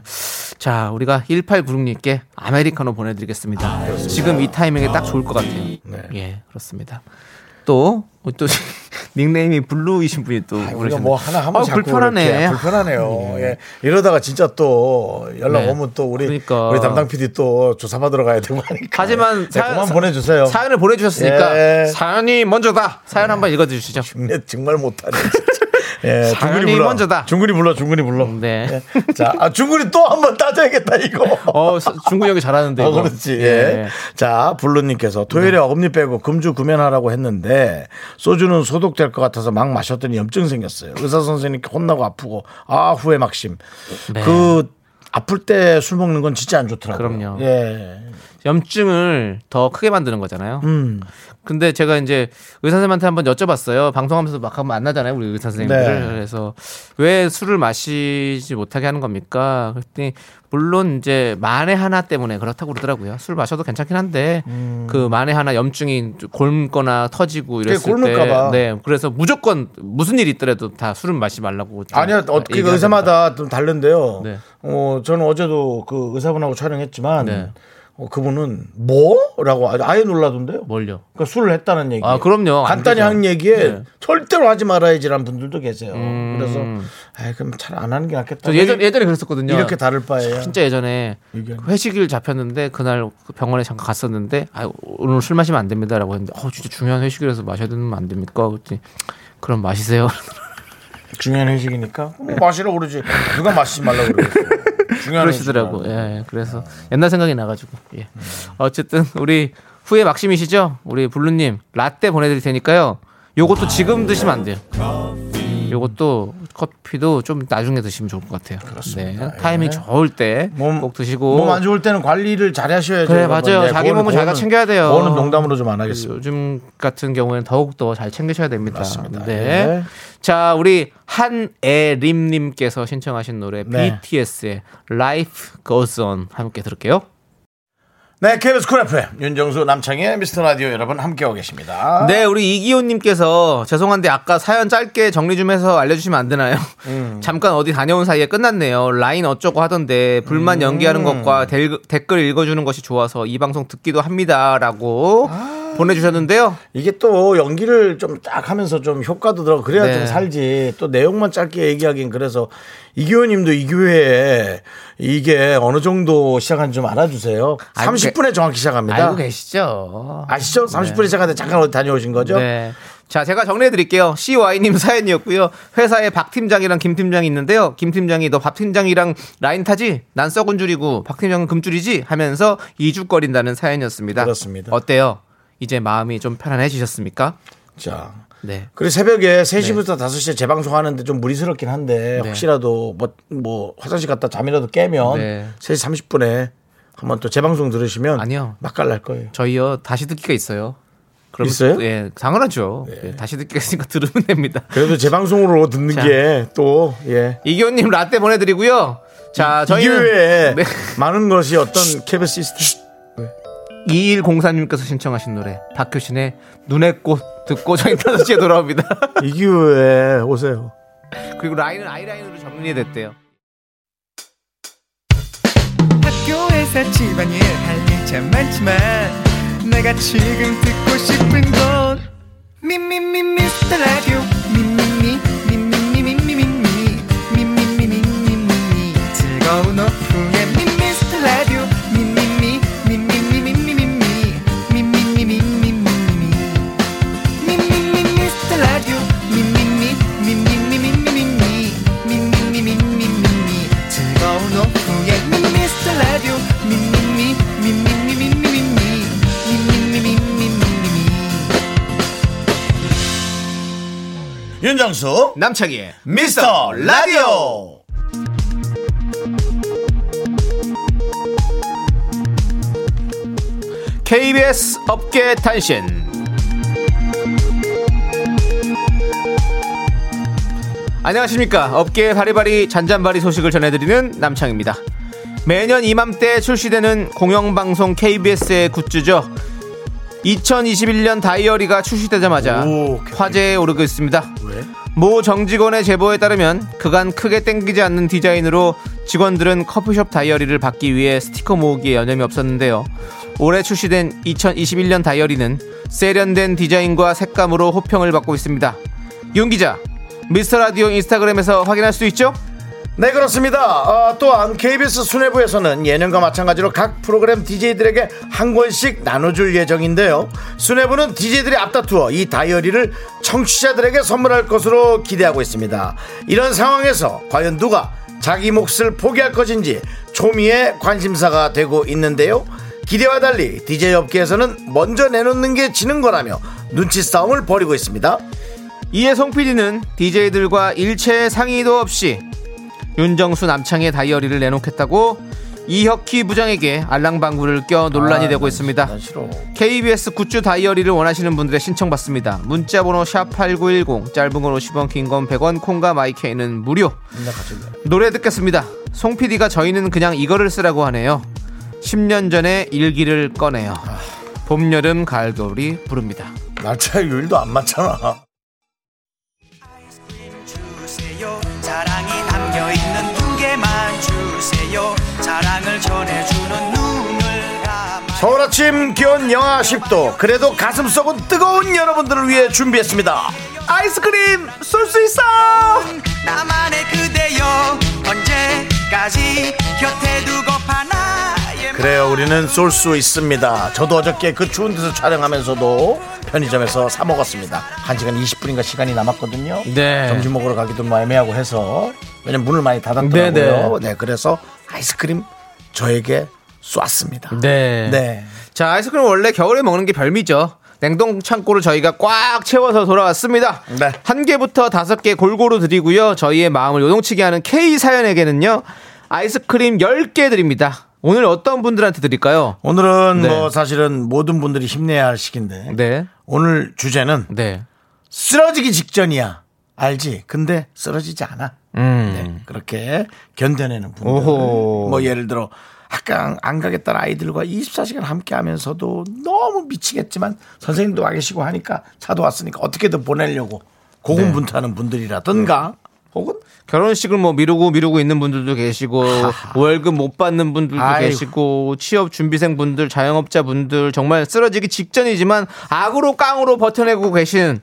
자, 우리가 1896님께 아메리카노 보내드리겠습니다. 지금 이 타이밍에 딱 좋을 것 같아요. 네. 예, 그렇습니다. 또, 또, (laughs) 닉네임이 블루이신 분이 또. 우리가. 뭐 하나 하면 아, 자꾸 불편하네. 이렇게 불편하네요. 예. 이러다가 진짜 또 연락 네. 오면 또 우리 그러니까. 우리 담당 PD 또 조사 받으러 가야 되고 하니까. 하지만 네, 그만 보내주세요. 사연을 보내주셨으니까 예. 사연이 먼저다. 사연 한번 읽어주시죠. (laughs) 네, 정말 못하네. 예, 중근이 불러. 먼저다. 중근이 불러, 중근이 불러. 네. 예. 자, 아, 중근이 또 한 번 따져야겠다, 이거. 어, 서- 중근 형이 잘하는데. 어, 이거. 그렇지. 예. 예. 자, 블루님께서 토요일에 어금니 빼고 금주 금연하라고 했는데 소주는 소독될 것 같아서 막 마셨더니 염증 생겼어요. 의사 선생님께 혼나고 아프고 아 후회 막심. 네. 그 아플 때 술 먹는 건 진짜 안 좋더라고요. 그럼요. 예. 염증을 더 크게 만드는 거잖아요. 음. 근데 제가 이제 의사 선생님한테 한번 여쭤봤어요. 방송하면서 막 하면 만나잖아요, 우리 의사 선생님들. 네. 그래서 왜 술을 마시지 못하게 하는 겁니까? 그랬더니 물론 이제 만에 하나 때문에 그렇다고 그러더라고요. 술 마셔도 괜찮긴 한데 그 만에 하나 염증이 곪거나 터지고 이랬을 음. 곪을까 봐. 때, 네, 그래서 무조건 무슨 일 있더라도 다 술은 마시지 말라고. 좀 아니요, 어떻게. 의사마다 좀 다른데요. 네. 어, 저는 어제도 그 의사분하고 촬영했지만 네. 어, 그분은 뭐라고 아예 놀라던데요. 뭘요? 그러니까 술을 했다는 얘기. 아, 그럼요. 안 간단히 되죠. 하는 얘기에 네. 절대로 하지 말아야지라는 분들도 계세요. 음. 그래서 아, 그럼 잘 안 하는 게 낫겠다. 저 예전 예전에 그랬었거든요. 이렇게 다를 바에야. 진짜 예전에 의견이. 회식일 잡혔는데 그날 그 병원에 잠깐 갔었는데 아, 오늘 술 마시면 안 됩니다라고 했는데 어 진짜 중요한 회식이라서 마셔야 되는 안 됩니까? 그랬더니 그럼 마시세요. 중요한 회식이니까 뭐 마시라고 그러지. 누가 마시지 말라고 그러겠어. 그러시더라고. 회식이라고. 예, 그래서 옛날 생각이 나가지고. 예. 어쨌든 우리 후회 막심이시죠? 우리 블루님 라떼 보내드릴 테니까요. 요것도 지금 드시면 안 돼요. 요것도 커피도 좀 나중에 드시면 좋을 것 같아요. 네. 타이밍 좋을 때 몸- 꼭 드시고. 몸 안 좋을 때는 관리를 잘 하셔야죠. 그래. 맞아요. 자기 몸을 자기가 챙겨야 돼요. 그거는 농담으로 좀 안 하겠습니다. 요즘 같은 경우에는 더욱 더 잘 챙기셔야 됩니다. 맞습니다. 네. 네. 자, 우리 한애림님께서 신청하신 노래 네. BTS의 Life Goes On 함께 들을게요. 네, KBS Cool FM 윤정수 남창희 미스터 라디오 여러분 함께하고 계십니다. 네, 우리 이기호님께서 죄송한데 아까 사연 짧게 정리 좀 해서 알려주시면 안 되나요? 음. (laughs) 잠깐 어디 다녀온 사이에 끝났네요. 라인 어쩌고 하던데 불만 연기하는 음. 것과 델- 댓글 읽어주는 것이 좋아서 이 방송 듣기도 합니다라고 보내주셨는데요. 이게 또 연기를 좀 딱 하면서 좀 효과도 들어 그래야 네. 좀 살지. 또 내용만 짧게 얘기하긴 그래서 이기호님도 이 교회에 이게 어느 정도 시작한지 좀 알아주세요. 알고 30분에 정확히 시작합니다. 알고 계시죠? 아시죠? 30분에 시작하는데 잠깐 어디 다녀오신 거죠? 네. 자, 제가 정리해 드릴게요. CY님 (laughs) 사연이었고요. 회사에 박 팀장이랑 김 팀장이 있는데요. 김 팀장이 너 박 팀장이랑 라인 타지? 난 썩은 줄이고 박 팀장은 금줄이지? 하면서 이죽거린다는 사연이었습니다. 그렇습니다. 어때요? 이제 마음이 좀 편안해지셨습니까? 자. 네. 그리고 새벽에 3시부터 5시에 재방송 하는데 좀 무리스럽긴 한데 네. 혹시라도 뭐, 뭐 화장실 갔다 잠이라도 깨면 네. 3시 30분에 한번 또 재방송 들으시면 아니요. 맛깔날 거예요. 저희요 다시 듣기가 있어요. 그럼 있어요? 네. 예, 당연하죠. 예, 다시 듣기가 있으니까 들으면 됩니다. 그래도 재방송으로 듣는 자. 게또 예. 이기호님 라떼 보내드리고요. 자, 이 저희는 네. 많은 것이 어떤 KBS 시스템 2104님께서 신청하신 노래 박효신의 눈의 꽃 듣고 저희 5시에 돌아옵니다. 이 기회에 오세요. 그리고 라인은 아이라인으로 정리해 됐대요. 학교에서 집안일 할일참 많지만 내가 지금 듣고 싶은 건 미미미 미스터 라디오 미미미 미미미 미미미 미미미 미미미 즐거운 오후 윤정수 남창희의 미스터 라디오. KBS 업계 단신. 안녕하십니까. 업계의 바리바리 잔잔바리 소식을 전해드리는 남창입니다. 매년 이맘때 출시되는 공영방송 KBS의 굿즈죠. 2021년 다이어리가 출시되자마자 오, 화제에 오르고 있습니다. 왜? 모 정직원의 제보에 따르면 그간 크게 땡기지 않는 디자인으로 직원들은 커피숍 다이어리를 받기 위해 스티커 모으기에 여념이 없었는데요. 올해 출시된 2021년 다이어리는 세련된 디자인과 색감으로 호평을 받고 있습니다. 윤 기자, 미스터 라디오 인스타그램에서 확인할 수 있죠? 네 그렇습니다. 어, 또한 KBS 수뇌부에서는 예년과 마찬가지로 각 프로그램 DJ들에게 한 권씩 나눠줄 예정인데요. 수뇌부는 DJ들이 앞다투어 이 다이어리를 청취자들에게 선물할 것으로 기대하고 있습니다. 이런 상황에서 과연 누가 자기 몫을 포기할 것인지 초미의 관심사가 되고 있는데요. 기대와 달리 DJ 업계에서는 먼저 내놓는 게 지는 거라며 눈치 싸움을 벌이고 있습니다. 송 PD는 DJ들과 일체 상의도 없이 윤정수 남창의 다이어리를 내놓겠다고 이혁희 부장에게 알랑방구를 껴 논란이 아, 되고 난 있습니다. KBS 굿즈 다이어리를 원하시는 분들의 신청 받습니다. 문자번호 샵8910 짧은 건 50원 긴 건 100원 콩과 마이케이는 무료 노래 듣겠습니다. 송 PD가 저희는 그냥 이거를 쓰라고 하네요. 10년 전에 일기를 꺼내요. 봄, 여름, 가을, 겨울이 부릅니다. 날짜 요일도 안 맞잖아. 서울 아침 기온 영하 10도. 그래도 가슴 속은 뜨거운 여러분들을 위해 준비했습니다. 아이스크림 쏠 수 있어! 나만의 그대여 언제까지 곁에 두고 파나의 그래요 우리는 쏠 수 있습니다. 저도 어저께 그 추운 데서 촬영하면서도 편의점에서 사 먹었습니다. 1시간 20분인가 시간이 남았거든요. 네. 점심 먹으러 가기도 뭐 애매하고 해서. 왜냐면 문을 많이 닫았더라고요. 네네. 네, 그래서 아이스크림 저에게 쏘았습니다 네. 네. 자, 아이스크림 원래 겨울에 먹는 게 별미죠. 냉동 창고를 저희가 꽉 채워서 돌아왔습니다. 네. 한 개부터 다섯 개 골고루 드리고요. 저희의 마음을 요동치게 하는 K 사연에게는요. 아이스크림 10개 드립니다. 오늘 어떤 분들한테 드릴까요? 오늘은 네. 뭐 사실은 모든 분들이 힘내야 할 시기인데 네. 오늘 주제는 네. 쓰러지기 직전이야. 알지? 근데 쓰러지지 않아. 음. 네, 그렇게 견뎌내는 분들. 오호. 뭐 예를 들어 학교 안 가겠다는 아이들과 24시간 함께 하면서도 너무 미치겠지만 선생님도 와 계시고 하니까 차도 왔으니까 어떻게든 보내려고 고군분투하는 분들이라든가 혹은 결혼식을 뭐 미루고 미루고 있는 분들도 계시고 월급 못 받는 분들도 아이고. 계시고 취업 준비생 분들 자영업자 분들 정말 쓰러지기 직전이지만 악으로 깡으로 버텨내고 계신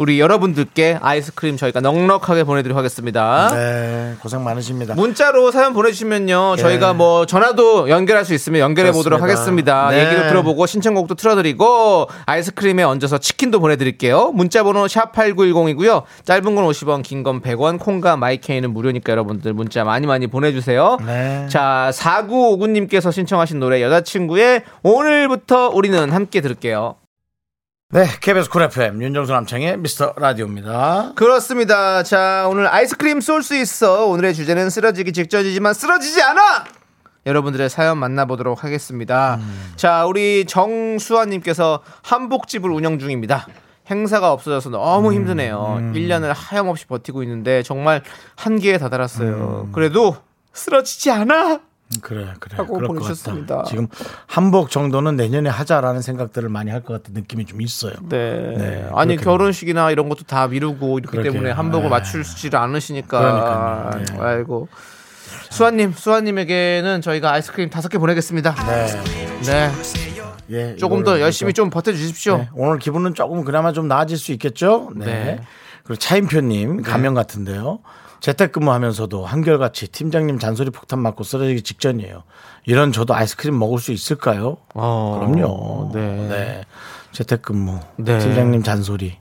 우리 여러분들께 아이스크림 저희가 넉넉하게 보내드리도록 하겠습니다. 네, 고생 많으십니다. 문자로 사연 보내주시면요 예. 저희가 뭐 전화도 연결할 수 있으면 연결해 보도록. 하겠습니다. 네. 얘기도 들어보고 신청곡도 틀어드리고 아이스크림에 얹어서 치킨도 보내드릴게요. 문자번호 샵 #8910이고요. 짧은 건 50원, 긴 건 100원, 콩과 마이케이는 무료니까 여러분들 문자 많이 많이 보내주세요. 네. 자 4959님께서 신청하신 노래 여자친구의 오늘부터 우리는 함께 들을게요. 네, KBS Cool FM 윤정수 남창희 미스터 라디오입니다. 그렇습니다. 자, 오늘 아이스크림 쏠 수 있어. 오늘의 주제는 쓰러지기 직전이지만 쓰러지지 않아! 여러분들의 사연 만나보도록 하겠습니다. 자, 우리 정수아님께서 한복집을 운영 중입니다. 행사가 없어져서 너무 힘드네요. 1년을 하염없이 버티고 있는데 정말 한계에 다다랐어요. 그래도 쓰러지지 않아! 그래, 그래. 하고 보내주셨습니다. 지금 한복 정도는 내년에 하자라는 생각들을 많이 할 것 같은 느낌이 좀 있어요. 네. 네, 아니. 결혼식이나 이런 것도 다 미루고 이렇기 그러게요. 때문에 한복을 네. 맞추지를 않으시니까. 그러니까요. 네. 아이고. 수아님, 수아님에게는 저희가 아이스크림 다섯 개 보내겠습니다. 네. 네. 예, 조금 더 열심히 좀 버텨주십시오. 네, 오늘 기분은 조금 그나마 좀 나아질 수 있겠죠? 네. 네. 그리고 차인표님 가면 같은데요. 재택근무하면서도 한결같이 팀장님 잔소리 폭탄 맞고 쓰러지기 직전이에요. 이런 저도 아이스크림 먹을 수 있을까요? 어, 그럼요. 네. 재택근무, 네. 팀장님 잔소리.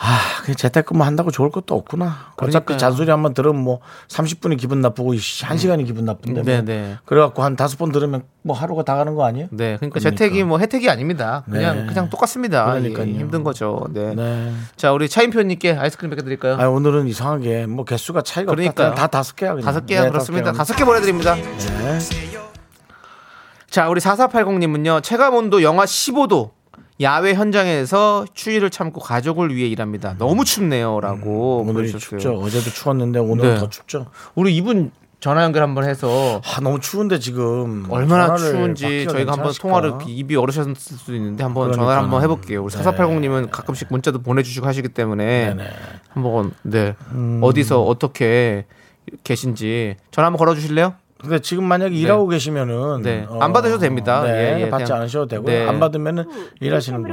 아, 그 재택근무 한다고 좋을 것도 없구나. 어차피 그러니까요. 잔소리 한번 들으면 뭐 30분이 기분 나쁘고 1시간이 기분 나쁜데. 뭐. 네, 네. 그래갖고 한 다섯 번 들으면 뭐 하루가 다 가는 거 아니에요? 네. 그러니까, 그러니까. 재택이 뭐 혜택이 아닙니다. 그냥 네. 그냥 똑같습니다. 그러니까요. 예, 힘든 거죠. 네. 네. 자, 우리 차인표님께 아이스크림 몇 개 드릴까요? 아 오늘은 이상하게 뭐 개수가 차이가. 그냥 다 다섯 개야. 그냥. 다섯 개야 네, 그렇습니다. 다섯 개 보내드립니다. 네. 자, 우리 4480님은요, 체감온도 영하 15도, 야외 현장에서 추위를 참고 가족을 위해 일합니다. 너무 춥네요. 라고 오늘이 보내주셨어요. 춥죠. 어제도 추웠는데 오늘은 네. 더 춥죠. 우리 이분 전화 연결 한번 해서 아, 너무 추운데 지금 얼마나 추운지 저희가 한번? 통화를 입이 얼으셨을 수도 있는데 한번 그러니까요. 전화를 한번 해볼게요. 우리 네. 4480님은 가끔씩 문자도 보내주시고 하시기 때문에 네네. 한번 네 음. 어디서 어떻게 계신지 전화 한번 걸어주실래요? 근데 지금 만약에 일하고 계시면은 네. 안 받으셔도 됩니다. 네, 예, 예, 받지 그냥- 않으셔도 되고요. 네. 안 받으면은 일하시는 분.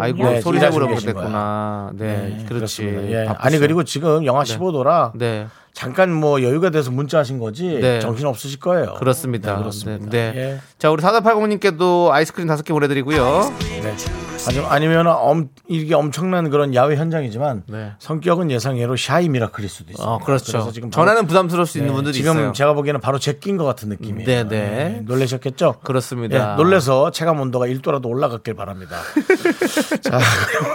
아이고 네, 소리 일하시고 잡으러 계신 그랬구나. 네, 네, 그렇지. 예. 아니 그리고 지금 영하 15도라 네 잠깐 뭐 여유가 돼서 문자하신 거지 네. 정신 없으실 거예요. 그렇습니다. 네, 그렇습니다. 네. 네. 예. 자 우리 4480님께도 아이스크림 다섯 개 보내드리고요. 네. 아니, 아니면 엄, 이게 엄청난 그런 야외 현장이지만 네. 성격은 예상외로 shy miracle일 수도 있어요. 어 그렇죠. 그래서 지금 전화는 부담스러울 수 있는 네, 분들이 지금 있어요. 제가 보기에는 바로 제낀 것 같은 느낌이에요. 네, 네. 놀라셨겠죠? 그렇습니다. 예, 놀래서 체감 온도가 1도라도 올라갔길 바랍니다. (laughs) 자,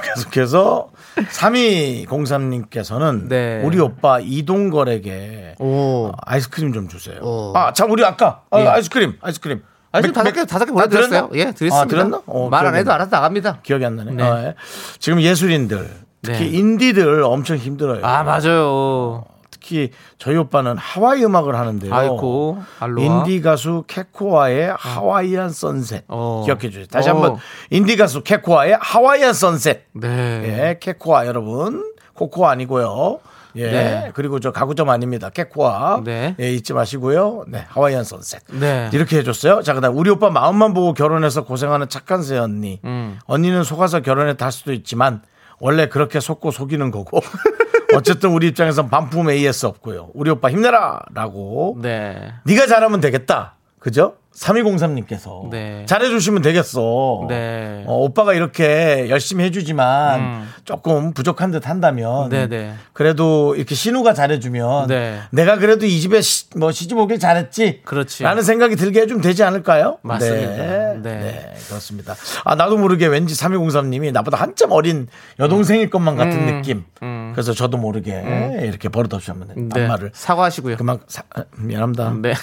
계속해서 3203님께서는 네. 우리 오빠 이동걸에게 오. 아이스크림 좀 주세요. 오. 아, 참 우리 아까 아, 예. 아이스크림, 아이스크림. 아이스크림 다섯 맥- 개 맥- 다섯 개다 보내드렸어요. 예, 드렸습니다. 아, 드렸나? 어, 말안 기억이 해도 안 알아서 나갑니다. 기억이 안 나네. 네. 아, 예. 지금 예술인들 특히 네. 인디들 엄청 힘들어요. 아 맞아요. 특히 저희 오빠는 하와이 음악을 하는데요. 아이고. 인디 가수 캐코아의 하와이안 선셋 어. 기억해 주세요. 다시 어. 한번 인디 가수 캐코아의 하와이안 선셋. 네. 예, 캐코아 여러분. 코코아 아니고요. 예. 네. 그리고 저 가구점 아닙니다. 캐코아. 네. 예, 잊지 마시고요. 네. 하와이안 선셋. 네. 이렇게 해줬어요. 자, 그 다음 우리 오빠 마음만 보고 결혼해서 고생하는 착한 새 언니. 음. 언니는 속아서 결혼했다 할 수도 있지만 원래 그렇게 속고 속이는 거고. (laughs) 어쨌든 우리 입장에선 반품 AS 없고요. 우리 오빠 힘내라 라고. 네. 네가 잘하면 되겠다. 그죠? 3203님께서 네. 잘해주시면 되겠어. 네. 어, 오빠가 이렇게 열심히 해주지만 음. 조금 부족한 듯 한다면 네, 네. 그래도 이렇게 신우가 잘해주면 네. 내가 그래도 이 집에 시, 뭐 시집 오길 잘했지. 그렇지. 라는 생각이 들게 해주면 되지 않을까요? 맞습니다. 네. 네. 네, 그렇습니다. 아, 나도 모르게 왠지 3203님이 나보다 한참 어린 여동생일 것만 같은 음. 느낌. 음. 그래서 저도 모르게 이렇게 버릇없이 한번 네. 반말을. 사과하시고요. 그만, 사, 아, 미안합니다. 네.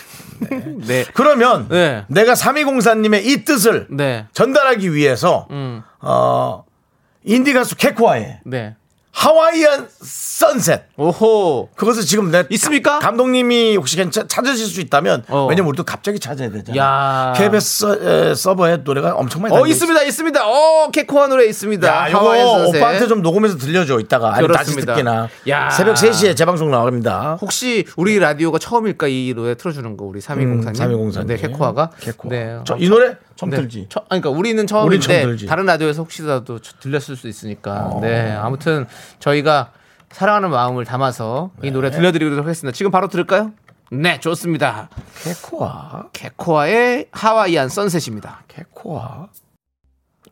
네. (laughs) 그러면 네. 내가 3204님의 이 뜻을 네. 전달하기 위해서 음. 어 인디 가수 캐코아의 네. 하와이안 선셋 오호. 그것을 지금 내 있습니까? 감독님이 혹시 괜찮 찾으실 수 있다면 어. 왜냐면 우리도 갑자기 찾아야 되잖아. 야. KBS 서, 에, 서버에 노래가 엄청 많이 어. 있습니다 있습니다. 어 캐코아 노래 있습니다. 야, 이거. 오빠한테 좀 녹음해서 들려줘 이따가 아니면 다시 그렇습니다. 듣기나. 야. 새벽 3시에 재방송 나갑니다. 혹시 우리 라디오가 처음일까 이 노래 틀어 주는 거 우리 3204님? 음, 3204 님. 네, 캐코아가. 캐코아. 네. 저, 이 노래 처음 네. 들지. 처, 아니, 그러니까 우리는 처음인데. 다른 라디오에서 혹시라도 저- 들렸을 수 있으니까. 어. 네. 아무튼 저희가 사랑하는 마음을 담아서 네. 이 노래 들려드리도록 하겠습니다. 지금 바로 들을까요? 네, 좋습니다. 캐코아. 캐코아의 하와이안 선셋입니다. 캐코아.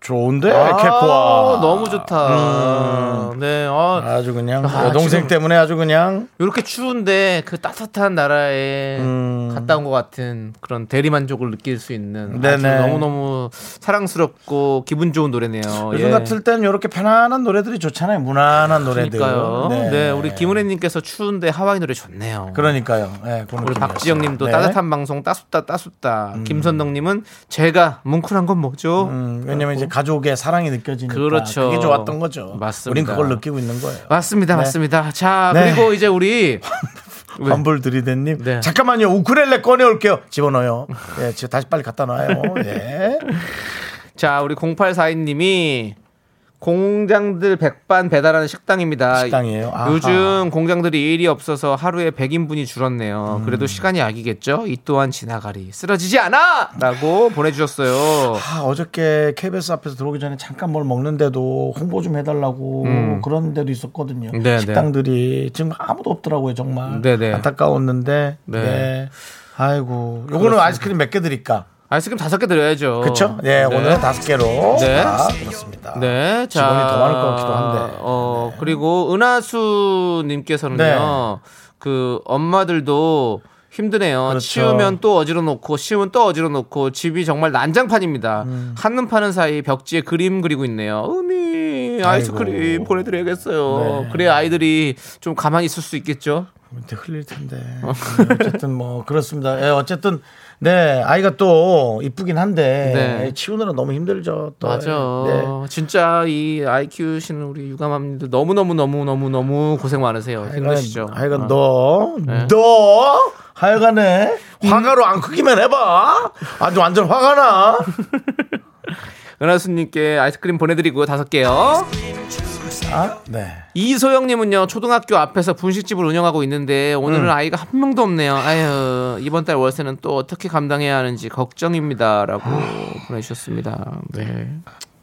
좋은데 아, 캐코아. 너무 좋다. 네, 아, 아주 그냥 아, 여동생 때문에 아주 그냥 이렇게 추운데 그 따뜻한 나라에 음. 갔다 온 것 같은 그런 대리 만족을 느낄 수 있는 아주 네네. 너무 너무 사랑스럽고 기분 좋은 노래네요. 요즘 예. 같을 땐 이렇게 편안한 노래들이 좋잖아요. 무난한 노래들. 그러니까요. 네. 우리 김은혜님께서 추운데 하와이 노래 좋네요. 그러니까요. 네, 그 우리. 박지영님도 네. 따뜻한 방송 따숩다 따숩다. 김선덕님은 제가 뭉클한 건 뭐죠? 음, 왜냐면 이제 가족의 사랑이 느껴지니까 그렇죠. 그게 좋았던 거죠. 맞습니다. 우린 그걸 느끼고 있는 거예요. 맞습니다, 네. 맞습니다. 자 네. 그리고 이제 우리 왜? (laughs) 환불 드리대님. 네. 잠깐만요. 우쿨렐레 꺼내올게요. 집어넣어요. 예, 지금 다시 빨리 갖다 놔요. 예. (laughs) 자, 우리 0842님이 공장들 백반 배달하는 식당입니다. 식당이에요? 아하. 요즘 공장들이 일이 없어서 하루에 100인분이 줄었네요. 음. 그래도 시간이 약이겠죠? 이 또한 지나가리. 쓰러지지 않아! 라고 보내주셨어요. 아, 어저께 KBS 앞에서 들어오기 전에 잠깐 뭘 먹는데도 홍보 좀 해달라고 음. 그런 데도 있었거든요. 네, 식당들이 지금 아무도 없더라고요, 정말. 네, 네. 안타까웠는데. 네. 네. 아이고, 요거는. 아이스크림 몇 개 드릴까? 아이스크림 다섯 개 드려야죠. 그쵸? 예, 오늘은 다섯 개로. 네. 아, 그렇습니다. 네, 자, 직원이 더 많을 것 같기도 한데. 어 그리고 은하수 님께서는요, 네. 그 엄마들도 힘드네요. 그렇죠. 치우면 또 어지러 놓고, 치우면 또 어지러 놓고, 집이 정말 난장판입니다. 음. 한눈 파는 사이 벽지에 그림 그리고 있네요. 음이 아이스크림 아이고. 보내드려야겠어요. 네. 그래야 아이들이 좀 가만히 있을 수 있겠죠. 밑에 흘릴 텐데. 네, 어쨌든 뭐 그렇습니다. 예, 어쨌든 네 아이가 또 이쁘긴 한데 네. 치우느라 너무 힘들죠. 또. 맞아. 네. 진짜 이 아이 키우시는 우리 육아맘님들 너무 너무 너무 너무 너무 고생 많으세요. 힘드시죠. 하여간 어. 너, 네. 너 하여간에 화가로 안 크기만 해봐. 아주 완전 화가 나. (laughs) 은하수님께 아이스크림 보내드리고 다섯 개요. 아, 네. 이소영님은요 초등학교 앞에서 분식집을 운영하고 있는데 오늘은 음. 아이가 한 명도 없네요. 아유 이번 달 월세는 또 어떻게 감당해야 하는지 걱정입니다라고 보내주셨습니다. 네.